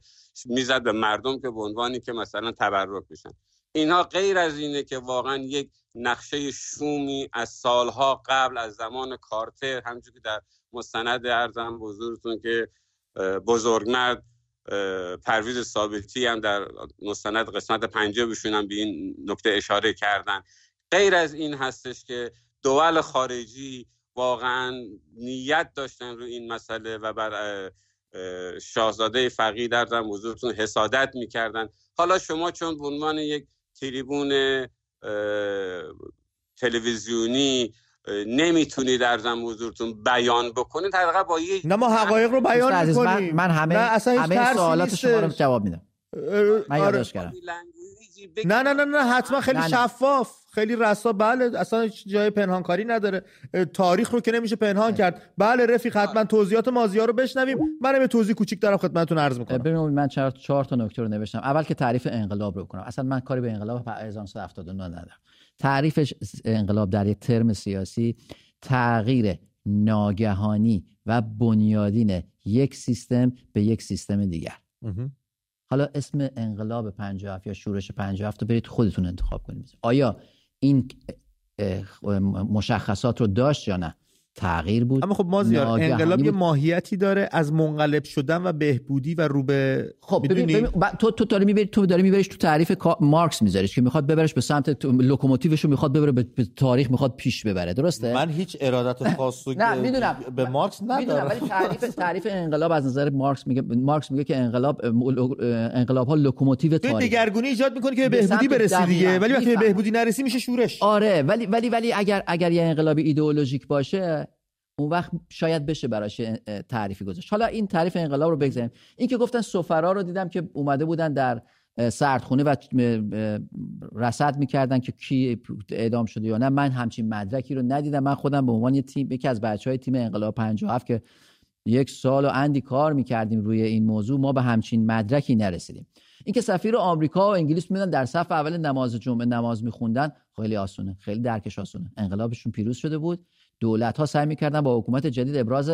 می‌زد به مردم که به عنوانی که مثلا تبرک بشن. اینها غیر از اینه که واقعا یک نقشه شومی از سالها قبل از زمان کارتر همچون که در مستند ارزم حضورتون که بزرگمرد پرویز ثابتی هم در مستند قسمت پنجه بشونم به این نکته اشاره کردن. غیر از این هستش که دول خارجی واقعا نیت داشتن رو این مسئله و بر شاهزاده فقید در موضوعتون حسادت می‌کردن. حالا شما چون به عنوان یک تریبون تلویزیونی نمی‌تونید در زن حضورتون بیان بکنید حداقل با یه نه ما حقایق رو بیان می‌کنیم من, من همه نه اصلا همه سوالات شما رو جواب میدم. من یادداشت کردم. نه نه نه نه حتما خیلی نه شفاف خیلی رسا بله اصلا جای پنهانکاری نداره. تاریخ رو که نمیشه پنهان کرد. بله رفیق حتما توضیحات مازیا رو بشنویم. من به توضیح کوچیک دارم خدمتتون عرض می‌کنم. ببینید من چهار چهار تا نکته رو نوشتم. اول که تعریف انقلاب رو کنم اصلا من کاری به انقلاب 1979 ندارم. تعریفش انقلاب در یک ترم سیاسی تغییر ناگهانی و بنیادین یک سیستم به یک سیستم دیگر. حالا اسم انقلاب 57 یا شورش 57 رو برید خودتون انتخاب کنید. آیا این مشخصات رو داشت یا نه؟ تغییر بود. اما خب مازیار انقلاب یه ماهیتی داره از منقلب شدن و بهبودی و رو به خب ببین, ببین تو تو داری می‌بری تو داری میبریش تو تعریف مارکس میذاریش که می‌خواد ببرش به سمت لوکوموتیوش رو می‌خواد ببره به تاریخ می‌خواد پیش ببره. درسته؟ من هیچ ارادت خاصی نه می‌دونم. به مارکس ندارم می‌دونم ولی تعریف تعریف انقلاب از نظر مارکس میگه مارکس میگه که انقلاب انقلاب ها لوکوموتیو تاریخ. دگرگونی ایجاد می‌کنه که به بهبودی برسی دیگه ولی وقتی به بهبودی نرسی میشه شورش. آره ولی ولی ولی اگر اگر یه انقلابی ایدئولوژیک باشه اون وقت شاید بشه براش تعریفی گذاشت. حالا این تعریف انقلاب رو بگذاریم. این که گفتن سفرا رو دیدم که اومده بودن در سردخونه و رصد می‌کردن که کی اعدام شده یا نه. من همچین مدرکی رو ندیدم. من خودم به عنوان تیم یکی از بچه های تیم انقلاب 57 که یک سال و اندی کار می‌کردیم روی این موضوع ما به همچین مدرکی نرسیدیم. اینکه سفیر آمریکا و انگلیس میدن در صف اول نماز جمعه نماز میخوندن خیلی آسونه. خیلی درکش آسونه. انقلابشون پیروز شده بود. دولت ها سعی می‌کردن با حکومت جدید ابراز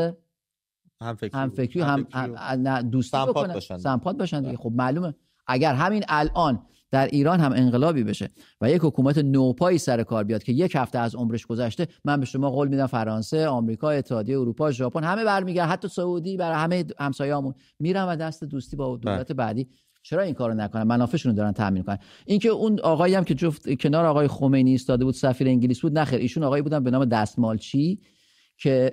هم فکری, هم فکری هم, هم دوستی بکنن. باشن. سمپات باشن دیگه. خب معلومه. اگر همین الان در ایران هم انقلابی بشه و یک حکومت نوپایی سر کار بیاد که یک هفته از عمرش گذشته من به شما قول میدم فرانسه آمریکا اتحادیه اروپا ژاپن همه برمیگردن حتی سعودی برای همه همسایه‌مون میرن و دست دوستی با دولت بله. بعدی. چرا این کارو نکنن؟ منافعشون رو دارن تامین کنن اینکه اون آقایی هم که جفت کنار آقای خمینی ایستاده بود سفیر انگلیس بود نخیر. ایشون آقایی بودن به نام دستمالچی که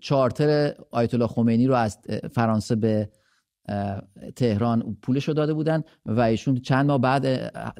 چارتر آیت الله خمینی رو از فرانسه به تهران پولش رو داده بودن و ایشون چند ماه بعد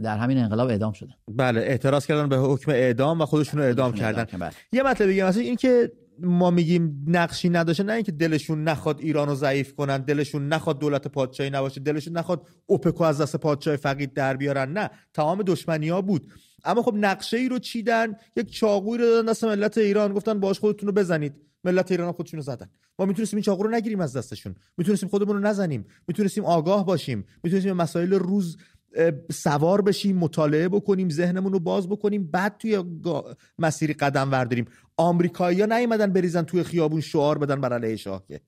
در همین انقلاب اعدام شدن. بله اعتراض کردن به حکم اعدام و خودشون رو اعدام کردن. بله. یه مطلب بگم مثلا این که ما میگیم نقشی نداشته نه اینکه دلشون نخواد ایرانو ضعیف کنن دلشون نخواد دولت پادشاهی نباشه دلشون نخواد اوپکو از دست پادشاه فقید در بیارن. نه تمام دشمنی ها بود. اما خب نقشه ای رو چیدن یک چاقوی رو دادن دست ملت ایران گفتن باش خودتون رو بزنید. ملت ایران خودشون رو زدن. ما می‌تونستیم این چاقو رو نگیریم از دستشون. می‌تونستیم خودمون رو نزنیم. می‌تونستیم آگاه باشیم. می‌تونستیم مسائل روز سوار بشیم مطالعه بکنیم ذهنمون رو باز بکنیم. بعد توی مسیری قدم ورداریم آمریکایی‌ها نیومدن بریزن توی خیابون شعار بدن بر علیه شاه که.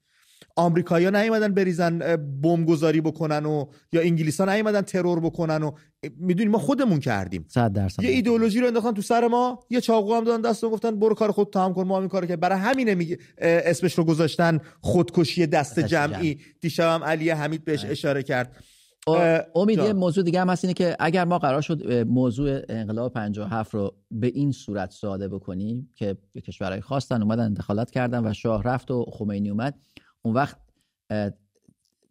آمریکایی‌ها نیومدن بریزن بمبگذاری بکنن و یا انگلیسا نیومدن ترور بکنن و می‌دونیم ما خودمون کردیم. 100 درصد. یه ایدئولوژی رو انداختن تو سر ما یه چاقو هم دادن دست و گفتن برو کار خود تمام کن ما همین کارو که برای همینه میگه اسمش رو گذاشتن خودکشی دست جمعی. دیشبم علی حمید بهش اشاره کرد. امید یه موضوع دیگه هم هست اینه که اگر ما قرار شد موضوع انقلاب 57 رو به این صورت ساده بکنیم که کشورهای خواستن اومدن دخالت کردن و شاه رفت و خمینی اومد اون وقت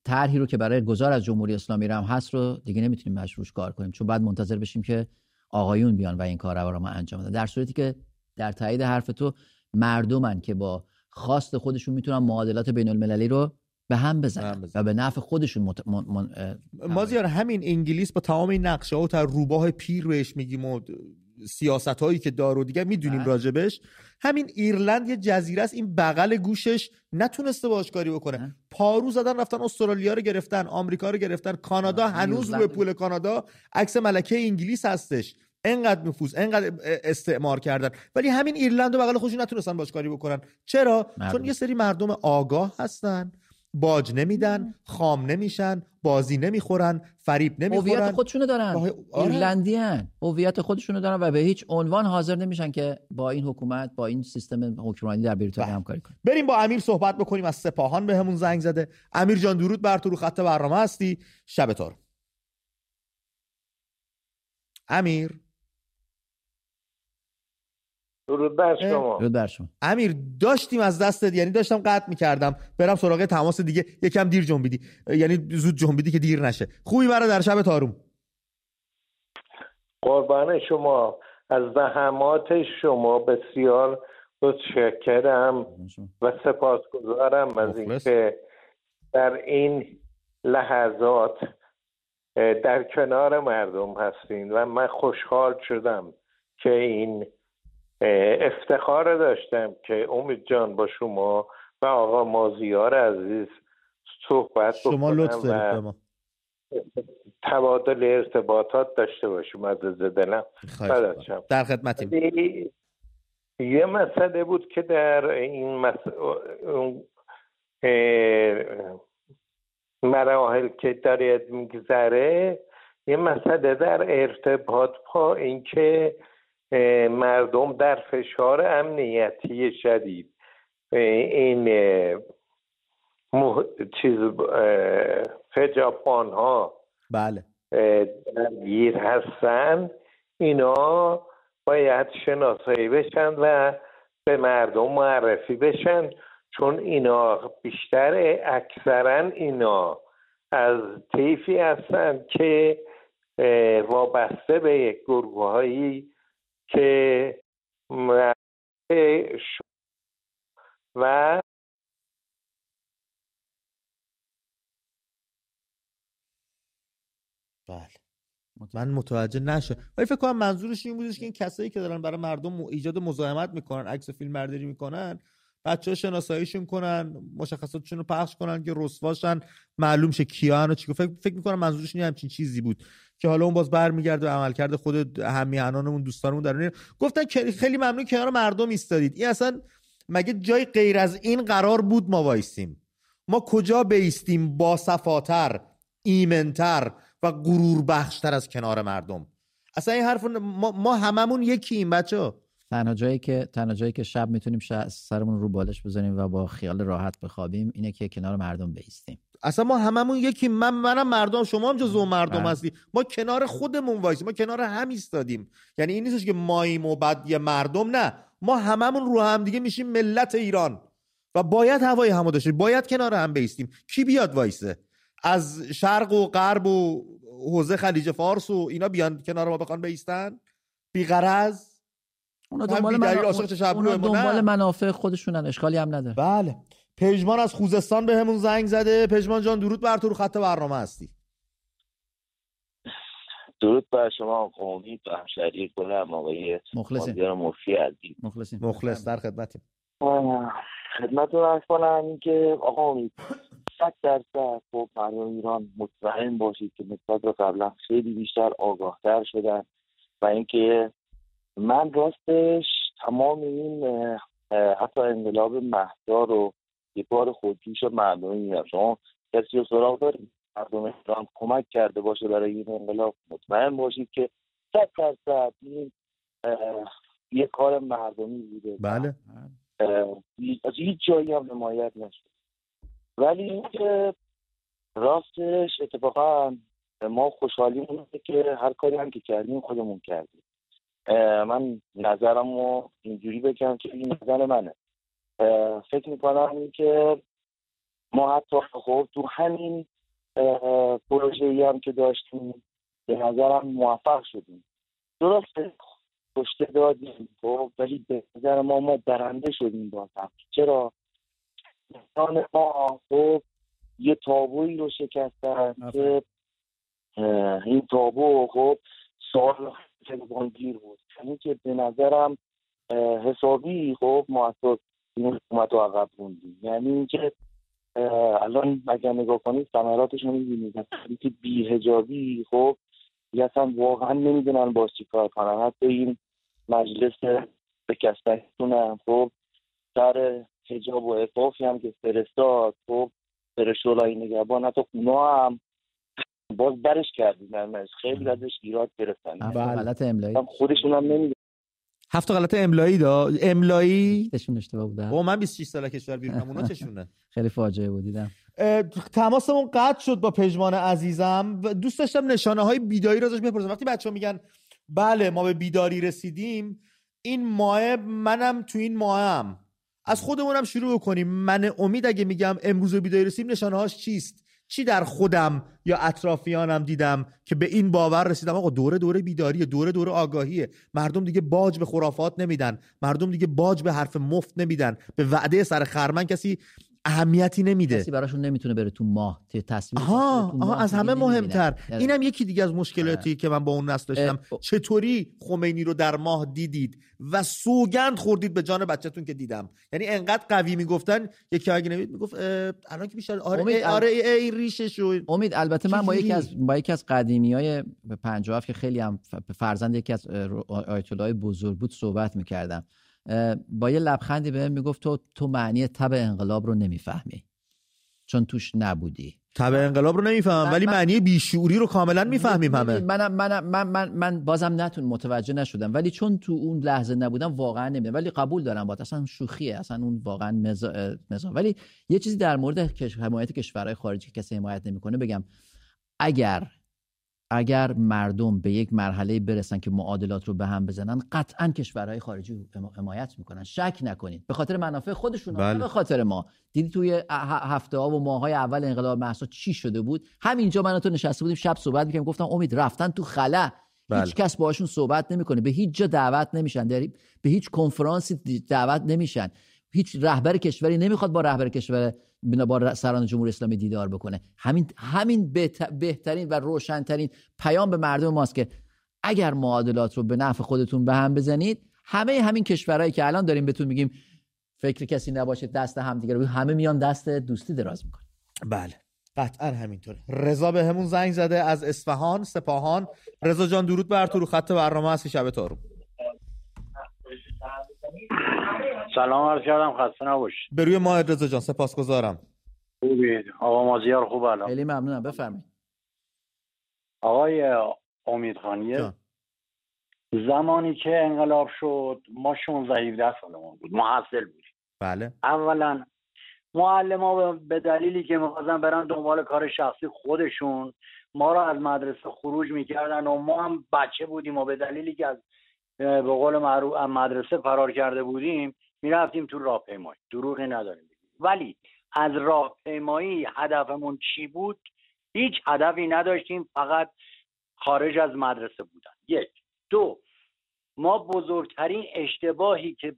طرحی رو که برای گذار از جمهوری اسلامی رم هست رو دیگه نمی‌تونیم مشروش کار کنیم چون بعد منتظر بشیم که آقایون بیان و این کار رو ما انجام بدن. در صورتی که در تایید حرف تو مردمن که با خواست خودشون می‌تونن معادلات بین المللی رو به هم بزنن و به نفع خودشون مت... من... من... مازیار همین انگلیس با تمام این نقشه ها تا روباه پیر بهش میگیم و سیاست هایی که دارو دیگه می‌دونیم بله. راجبش. همین ایرلند یه جزیره است این بغل گوشش نتونسته باش کاری بکنه پارو زدن رفتن استرالیا رو گرفتن آمریکا رو گرفتن کانادا هنوز روی پول کانادا عکس ملکه انگلیس هستش. انقدر نفوذ انقدر استعمار کردن. ولی همین ایرلند رو بغل خودشون نتونستن باش کاری بکنن. چرا؟ چون یه سری مردم آگاه هستن. باج نمیدن خام نمیشن بازی نمی‌خورن فریب نمی‌خورن. هویت خودشونو دارن. آره. ایرلندی هن هویت خودشونو دارن و به هیچ عنوان حاضر نمیشن که با این حکومت با این سیستم حکمرانی در بریتانیا بله. همکاری کنن. بریم با امیر صحبت بکنیم از سپاهان بهمون به زنگ زده. امیر جان درود بر تو رو خط برنامه هستی. شب تار امیر. درود بر شما. درود بر شما. امیر داشتیم از دستت یعنی داشتم قطع می‌کردم. برم سراغ تماس دیگه. یکم دیر جنبیدی. یعنی زود جنبیدی که دیر نشه. خوبی برای در شب تاروم قربان شما. از زحمات شما بسیار متشکرم و سپاسگزارم از اینکه در این لحظات در کنار مردم هستین و من خوشحال شدم که این افتخار داشتم که امید جان با شما و آقا مازیار عزیز صحبت شما لطف دارید ما. تبادل ارتباطات داشته باشیم از دلم. در خدمتیم. یه مسئله بود که در این. مراحل که دارید میگذره یه مسئله در ارتباط با اینکه مردم در فشار امنیتی شدید. این چیز فجاپان ها بله. درگیر هستن. اینا باید شناسایی بشن و به مردم معرفی بشن چون اینا بیشتر اکثرا اینا از طیفی هستن که وابسته به گروه هایی که و بله. من متوجه نشد ولی فکر کنم منظورش این بودش که این کسایی که دارن برای مردم ایجاد مزاحمت می‌کنن عکس فیلم برداری می‌کنن بچه ها شناساییشون کنن مشخصاتشون رو پخش کنن که رسواشن معلوم شه کیا چی فکر, فکر می‌کنم منظورش این همچین چیزی بود. که حالا اون باز برمیگرده و عملکرد خود همیهنانمون دوستانمون در گفتن خیلی ممنون کنار مردم ایستادید. این اصلا مگه جای غیر از این قرار بود ما وایستیم؟ ما کجا بیستیم با صفاتر ایمنتر و غرور بخشتر از کنار مردم؟ اصلا این حرف ما, ما هممون یکیم بچه تنها جایی که تنها جایی که شب می‌تونیم سرمون رو بالش بزنیم و با خیال راحت بخوابیم اینه که کنار مردم بیستیم. اصلا ما هممون یکی من منم مردم شما هم جزو مردم بله. هستی ما کنار خودمون وایسیم. ما کنار هم ایستادیم. یعنی این نیستش که ماییم و بعد یه مردم نه. ما هممون رو هم دیگه میشیم ملت ایران. و باید هوای همو داشته باید کنار هم بیستیم. کی بیاد وایسه؟ از شرق و غرب و حوزه خلیج فارس و اینا بیان کنار ما بخوان بیستن؟ بیغرض؟ اونا دنبال, من... دنبال منافع خودشونن. اشکالی هم نداره. بله. پژمان از خوزستان به همون زنگ زده. پژمان جان درود بر تو رو خط برنامه هستی. درود بر شما امید و همشهری گلم آقای مخلصیم. مفتی عزیز. مخلصیم. مخلص در خدمتیم. خدمتتون ارز کنم که آقا امید صد درصد خب مردم ایران مطمئن باشید که نسبت به قبلا خیلی بیشتر آگاهتر شدن و اینکه من راستش تمام این حتی انقلاب مهدا رو یه بار خودجوش مردمی میگم. شما کسی رو سراغ دارید؟ مردم ایران کمک کرده باشه برای این انقلاب. مطمئن باشید که صد درصد این یه کار مردمی بوده. بله. از هیچ جایی هم حمایت نشد. ولی اینکه راستش اتفاقا ما خوشحالی مونده که هر کاری هم که کردیم خودمون کردیم. من نظرم رو اینجوری بگم که این نظر منه. فکر می‌کنم که ما حتی خب تو همین پروژه ای هم که داشتیم به نظرم موفق شدیم. درسته کشته دادیم خب ولی به نظر ما ما برنده شدیم بازم چرا؟ انسان ما خب یه تابویی رو شکستن که این تابو خب سال گیر بود. یعنی که به نظرم حسابی خب ما این حکومت رو عقب بوندیم یعنی اینکه الان اگر نگاه کنید ثمراتش رو می‌بینید. که بیهجابی خب دیگه اصلا واقعا نمی‌دونن باز چی کار کنن. حتی این مجلس به کسبتونم خب سر هجاب و افافی هم که فرستاد خب بره شولای نگهبان حتی اونا هم باز برش کردیم خیلی ازش ایراد گرفتن. غلط املایی. خودشون هم نمی‌دونن. هفت غلط املایی دا. املایی؟ تشون اشتباه بوده. او من 26 ساله کشور بیرونم. اونا چشونه؟ (laughs) خیلی فاجعه بود دیدم. تماسمون قطع شد با پژمان عزیزم. دوست داشتم نشانه های بیداری رو ازش بپرسم. وقتی بچه ها میگن بله ما به بیداری رسیدیم این ماه منم تو این ماهم. از خودمونم شروع کنیم من امید اگه میگم امروز بیداری رسیدیم نشانه هاش چیست؟ چی در خودم یا اطرافیانم دیدم که به این باور رسیدم آقا دوره دوره بیداریه دوره دوره آگاهیه. مردم دیگه باج به خرافات نمیدن. مردم دیگه باج به حرف مفت نمیدن. به وعده سر خرمن کسی اهمیتی نمیده. کسی براشون نمی‌تونه بره تو ماه تصویر آها, آها از همه مهمتر. اینم یکی دیگه از مشکلاتی که من با اون نسل داشتم. چطوری خمینی رو در ماه دیدید و سوگند خوردید به جان بچهتون که دیدم؟ یعنی انقدر قوی می‌گفتن یکی اگه نمید می‌گفت الان که بیشتر آره امید آره ای ریشش رو. امید البته من با یکی از با یکی از قدیمی های 57 که خیلی هم فرزند یکی از آیت بزرگ بود صحبت می‌کردم. با یه لبخندی بهم می‌گفت تو تو معنی تب انقلاب رو نمی‌فهمی. چون توش نبودی. تب انقلاب رو نمی‌فهمم ولی معنی بیشعوری رو کاملا می‌فهمیم همه. من من من من, من بازم نتون متوجه نشدم. ولی چون تو اون لحظه نبودم واقعا نمی‌دونم. ولی قبول دارم با اصلا شوخیه. اصلا اون واقعا مزا, ولی یه چیزی در مورد حمایت کشورهای خارجی که کسی حمایت نمی‌کنه بگم. اگر اگر مردم به یک مرحله برسن که معادلات رو به هم بزنن قطعا کشورهای خارجی حمایت می‌کنن. شک نکنید. به خاطر منافع خودشون بله. به خاطر ما. دیدی توی هفته ها و ماه های اول انقلاب محسا چی شده بود؟ همینجا من تو نشسته بودیم شب صحبت می‌کنیم گفتم امید رفتن تو خلا. بله. هیچ کس باشون صحبت نمی‌کنه. به هیچ جا دعوت نمیشن. به هیچ کنفرانسی دعوت نمیشن. هیچ رهبر کشوری نمی‌خواد با رهبر کشور با سران جمهوری اسلامی دیدار بکنه. همین همین بهترین و روشنترین پیام به مردم ماست که اگر معادلات رو به نفع خودتون به هم بزنید همه همین کشورهایی که الان داریم بهتون میگیم فکر کسی نباشه دست همدیگه رو همه میان دست دوستی دراز می‌کنه بله. قطعا همینطوره. رضا به همون زنگ زده از اصفهان سپاهان. رضا جان درود بر تو رو خط برنامه هستی. شب تارو سلام عرض کردم خسته نباش به روی ماه رضا جان سپاسگزارم. خوبید آقا مازیار خوب الان. خیلی ممنونم بفرمایید. آقای امید خانیه زمانی که انقلاب شد ما 16 17 سالمون بود محصل بودیم. بله. اولا معلم ها به دلیلی که می‌خواستن برن دنبال کار شخصی خودشون ما رو از مدرسه خروج می‌کردن و ما هم بچه بودیم و به دلیلی که از به قول معروف مدرسه فرار کرده بودیم می‌رفتیم تو راهپیمایی. دروغی نداریم. ولی از راهپیمایی هدفمون چی بود؟ هیچ هدفی نداشتیم فقط خارج از مدرسه بودن. یک. دو. ما بزرگترین اشتباهی که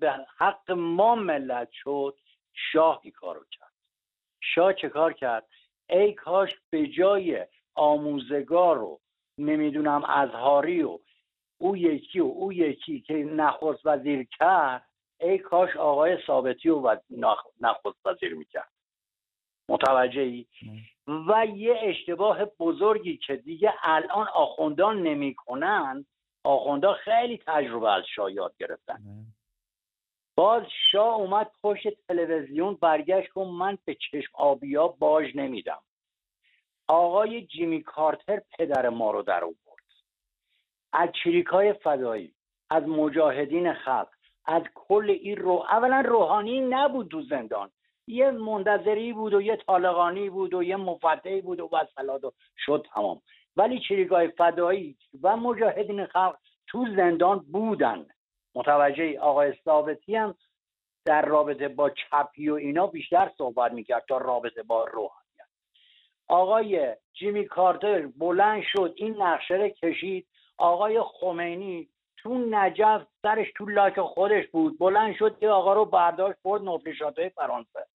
به حق ما ملت شد شاهی کارو کرد. شاه چه کار کرد؟ ای کاش به جای آموزگار رو نمی‌دونم ازهاری و او یکی و او یکی که نخست وزیر کرد ای کاش آقای ثابتی رو نخست وزیر می‌کرد. متوجه ای؟ و یه اشتباه بزرگی که دیگه الان آخوندان نمی‌کنن آخوندان خیلی تجربه از شاه یاد گرفتن. باز شاه اومد پشت تلویزیون برگشت کن من به چشم آبیا باج نمیدم. آقای جیمی کارتر پدر ما رو در آورد. از چریکای فدایی از مجاهدین خلق از کل این رو اولا روحانی نبود تو زندان. یه منتظری بود و یه طالقانی بود و یه مفتحی بود و وصلات و شد تمام. ولی چریکای فدایی و مجاهدین خلق تو زندان بودن. متوجه آقای ثابتی هم در رابطه با چپی و اینا بیشتر صحبت می‌کرد تا رابطه با روحانیت. آقای جیمی کارتر بلند شد این نقشه کشید آقای خمینی تو نجف سرش تو لاک خودش بود. بلند شد که آقا رو برداشت برد نفلشات فرانسه.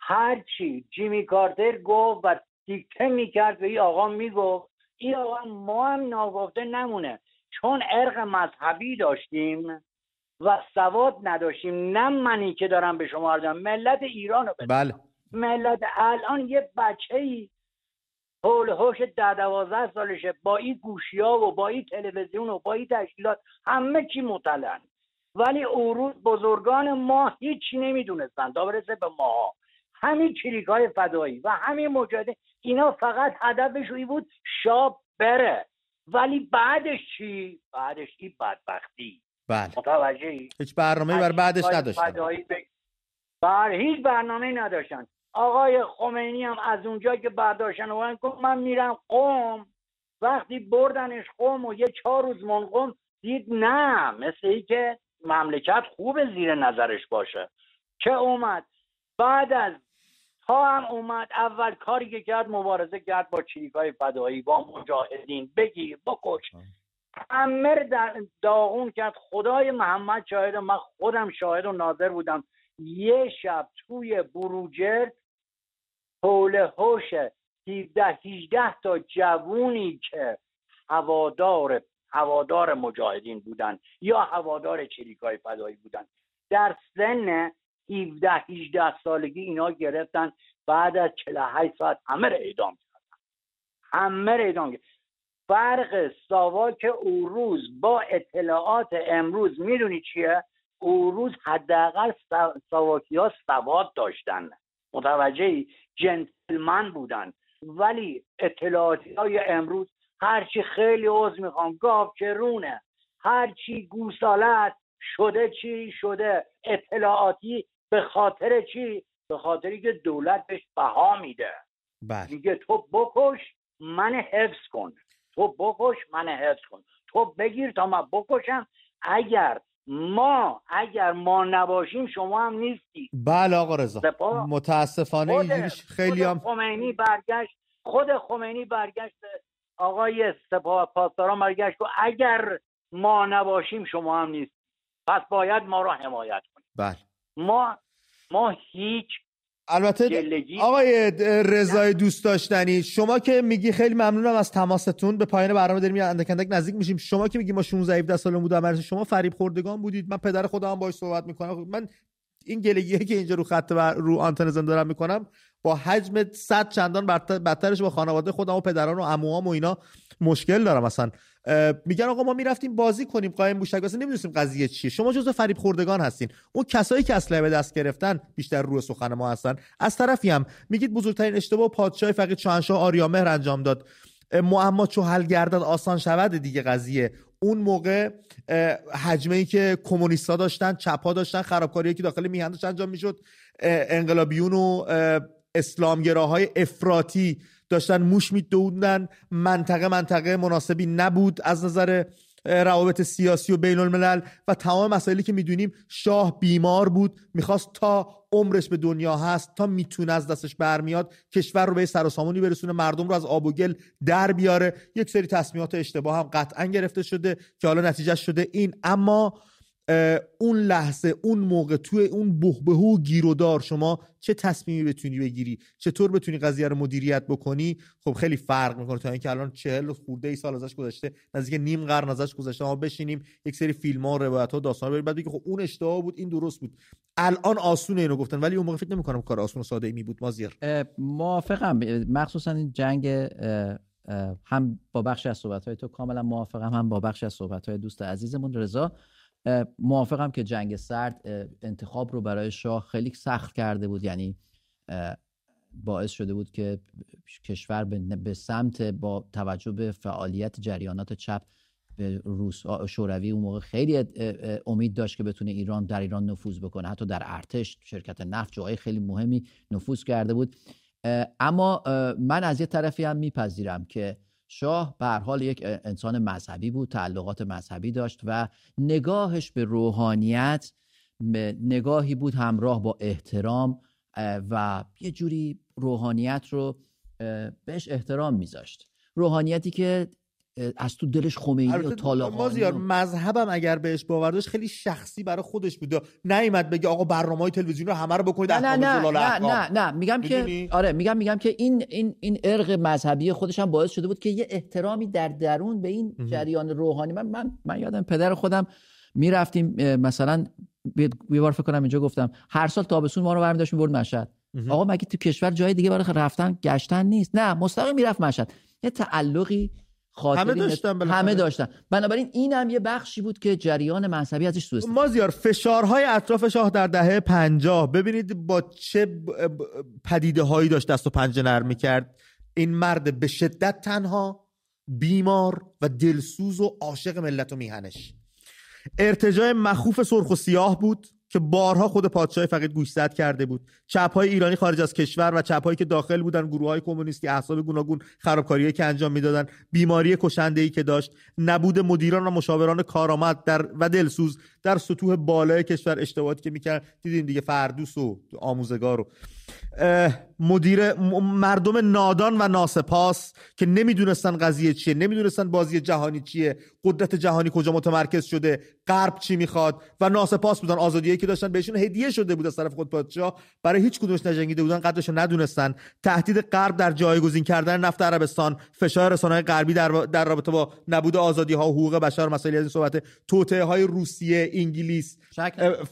هرچی جیمی کارتر گفت و دیکته می‌کرد به این آقا می‌گفت این آقا ما هم ناگفته نمونه. چون ارق مذهبی داشتیم و سواد نداشتیم نه منی که دارم به شما عرضم ملت ایران رو بله. ملت الان یه بچه ای حول هوش ده دوازده سالشه. با این گوشی ها و با این تلویزیون و با این تشکیلات همه چی مطلعن ولی اون بزرگان ما هیچی نمی‌دونستن. تا برسه به ماها. همین کلیک های فدایی و همین مجاهده اینا فقط هدفش این بود شاب بره. ولی بعدش چی؟ بعدش این بدبختی. بله. متوجهی؟ هیچ برنامه بر بعدش نداشتن. بر هیچ برنامه نداشتن. آقای خمینی هم از اونجا که برداشتن و گفت من میرم قوم وقتی بردنش قوم و یه چهار روز منقوم دید نه مثل ای که مملکت خوب زیر نظرش باشه. که اومد؟ بعد از تا هم اومد اول کاری که کرد مبارزه کرد با های فدایی با مجاهدین بگیر بکش. در داغون کرد. خدای محمد شاهد من خودم شاهد و ناظر بودم. یه شب توی بروجرد حول هوش 17 18 تا جوونی که هوادار هوادار مجاهدین بودن یا هوادار چریکای فدایی بودن. در سن 17 18 سالگی اینا گرفتن. بعد از 48 ساعت همه رو اعدام کردن. همه رو اعدام کردن. فرق ساواک او روز با اطلاعات امروز می‌دونی چیه؟ او روز حداقل ساواکی ها سواد داشتن. متوجه جنتلمن بودن. ولی اطلاعاتی های امروز هرچی خیلی عوض می‌خوام گاف چرونه هرچی گوسالت شده چی شده اطلاعاتی به خاطر چی؟ به خاطری که دولت بهش بها میده. بله. میگه تو بکش من حفظ کن. تو بکش من حفظ کن. تو بگیر تا من بکشم. اگر ما اگر ما نباشیم شما هم نیستی. بله آقا رضا. متاسفانه اینجوریش خیلی هم خمینی برگشت خود خمینی برگشت. آقای سپاه پاسداران برگشت و اگر ما نباشیم شما هم نیست پس باید ما را حمایت کنیم بله. ما ما هیچ البته آقای رضای دوست داشتنی شما که میگی خیلی ممنونم از تماستون به پایان برنامه داریم اندک اندک نزدیک میشیم. شما که میگی ما 16 17 سالم بودم شما فریب خوردگان بودید. من پدر خودم باهاش صحبت می‌کنم. من این گلگیه که اینجا رو خط بر... رو آنتن زنده دارم می‌کنم با حجم صد چندان بدترش با خانواده خودم و پدران و عموام و اینا مشکل دارم اصلا. میگن آقا ما می‌رفتیم بازی کنیم قایم بوشک واسه نمی‌دونستیم قضیه چیه. شما جزو فریب خوردگان هستین. اون کسایی که اسلحه به دست گرفتن بیشتر رو سخن ما هستن. از طرفی هم میگید بزرگترین اشتباه پادشاه فقید شاهنشاه آریامهر انجام داد. معما چو حل گردد آسان شود دیگه قضیه. اون موقع حجمه ای که کمونیستا داشتن چپا داشتن خرابکاری که داخل میهن داشت انجام می‌شد. انقلابیون و اسلامگراهای افراطی داشتن موش میدوندن. منطقه منطقه مناسبی نبود از نظر روابط سیاسی و بین الملل و تمام مسائلی که می‌دونیم شاه بیمار بود. می‌خواست تا عمرش به دنیا هست تا می‌تونه از دستش برمیاد کشور رو به سر و سامونی برسونه مردم رو از آب و گل در بیاره. یک سری تصمیمات اشتباه هم قطعا گرفته شده که حالا نتیجه شده این. اما اون لحظه اون موقع توی اون بهبه و گیرودار شما چه تصمیمی بتونی بگیری؟ چطور بتونی قضیه رو مدیریت بکنی؟ خب خیلی فرق می‌کنه تا اینکه الان چهل خورده ای سال ازش گذشته نزدیک نیم قرن ازش گذشته. ما بشینیم یک سری فیلم ها روایت ها داستان بریم بعد بگی خب اون اشتباه بود این درست بود. الان آسونه اینو گفتن ولی اون موقع فکر نمی‌کنم کار آسون و ساده ای می بود مازیار. موافقم. مخصوصا این جنگ هم با بخشی از صحبت های تو کاملا موافقم هم با بخشی از صحبت های دوست عزیزمون رضا. موافقم که جنگ سرد انتخاب رو برای شاه خیلی سخت کرده بود. یعنی باعث شده بود که کشور به سمت با توجه به فعالیت جریانات چپ به روس شوروی اون موقع خیلی امید داشت که بتونه ایران در ایران نفوذ بکنه. حتی در ارتش شرکت نفت جای خیلی مهمی نفوذ کرده بود. اما من از یه طرفی هم میپذیرم که شاه به حال یک انسان مذهبی بود تعلقات مذهبی داشت و نگاهش به روحانیت نگاهی بود همراه با احترام و یه جوری روحانیت رو بهش احترام میذاشت. روحانیتی که از تو دلش خمینی و طالقانی مذهبم اگر بهش باور داشت خیلی شخصی برای خودش بود. نیومد بگه آقا برنامه های تلویزیونی رو همه رو بکنید نه نه نه, نه نه نه. میگم که آره میگم میگم که این این این ارق مذهبی خودش هم باعث شده بود که یه احترامی در درون به این جریان روحانی من من, من یادم پدر خودم می‌رفتیم مثلا یه بار فکر کنم اینجا گفتم هر سال تابستون ما رو برمی داشت می‌برد مشهد آقا مگه تو کشور جای دیگه برای رفتن گشتن نیست؟ نه مستقیم می‌رفت مشهد. یه تعلقی همه داشتن همه داشتن. بنابراین این هم یه بخشی بود که جریان مذهبی ازش سوء استفاده مازیار فشارهای اطراف شاه در دهه پنجاه. ببینید با چه پدیده هایی داشت دست و پنجه نرم کرد این مرد به شدت تنها بیمار و دلسوز و عاشق ملت و میهنش. ارتجاع مخوف سرخ و سیاه بود. که بارها خود پادشاه فقید گوشزد کرده بود. چپ های ایرانی خارج از کشور و چپ هایی که داخل بودن گروه های کمونیستی احساب گوناگون خرابکاری که انجام می‌دادن بیماری کشنده ای که داشت نبود مدیران و مشاوران کارآمد در و دلسوز در سطوح بالای کشور اشتباهاتی که می‌کرد. دیدیم دیگه فردوس و آموزگار و مدیر مردم نادان و ناسپاس که نمی‌دونستن قضیه چیه نمی‌دونستن بازی جهانی چیه قدرت جهانی کجا متمرکز شده غرب چی می‌خواد و ناسپاس بودن آزادیایی که داشتن بهشون هدیه شده بود از طرف خود پادشاه. برای هیچ کدومش نجنگیده بودن قدرش ندونستن. تهدید غرب در جایگزین کردن نفت عربستان فشار رسانه‌های غربی در, در رابطه با نبود آزادی ها و حقوق بشر مسائل از این صحبت توطئه های روسیه انگلیس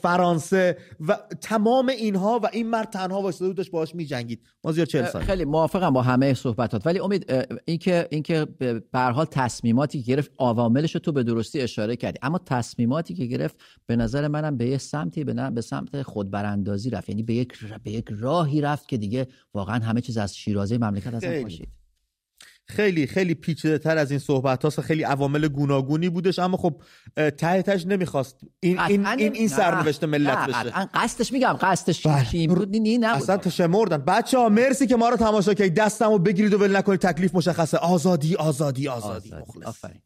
فرانسه و تمام اینها و این مرد تنها واسطه داشت باهاش میجنگید. مازیار 40 سال خیلی موافقم با همه صحبتات. ولی امید اینکه اینکه به هر حال تصمیماتی که گرفت عواملش تو به درستی اشاره کردی. اما تصمیماتی که گرفت به نظر منم به یه سمتی به, به سمت خودبراندازی رفت. یعنی به یک به یک راهی رفت که دیگه واقعا همه چیز از شیرازه مملکت از پاشید. خیلی خیلی پیچیده تر از این صحبت هاست خیلی عوامل گوناگونی بودش اما خب ته تهش نمی‌خواست این این این, این سرنوشت ملت بشه. قصدش میگم قصدش بله. این بود؟ نی نبود. اصلا تشمردن. بچه ها مرسی که ما رو تماشا کردید. دستمو بگیرید و ول نکنید تکلیف مشخصه. آزادی آزادی آزادی, آزادی. آفرین.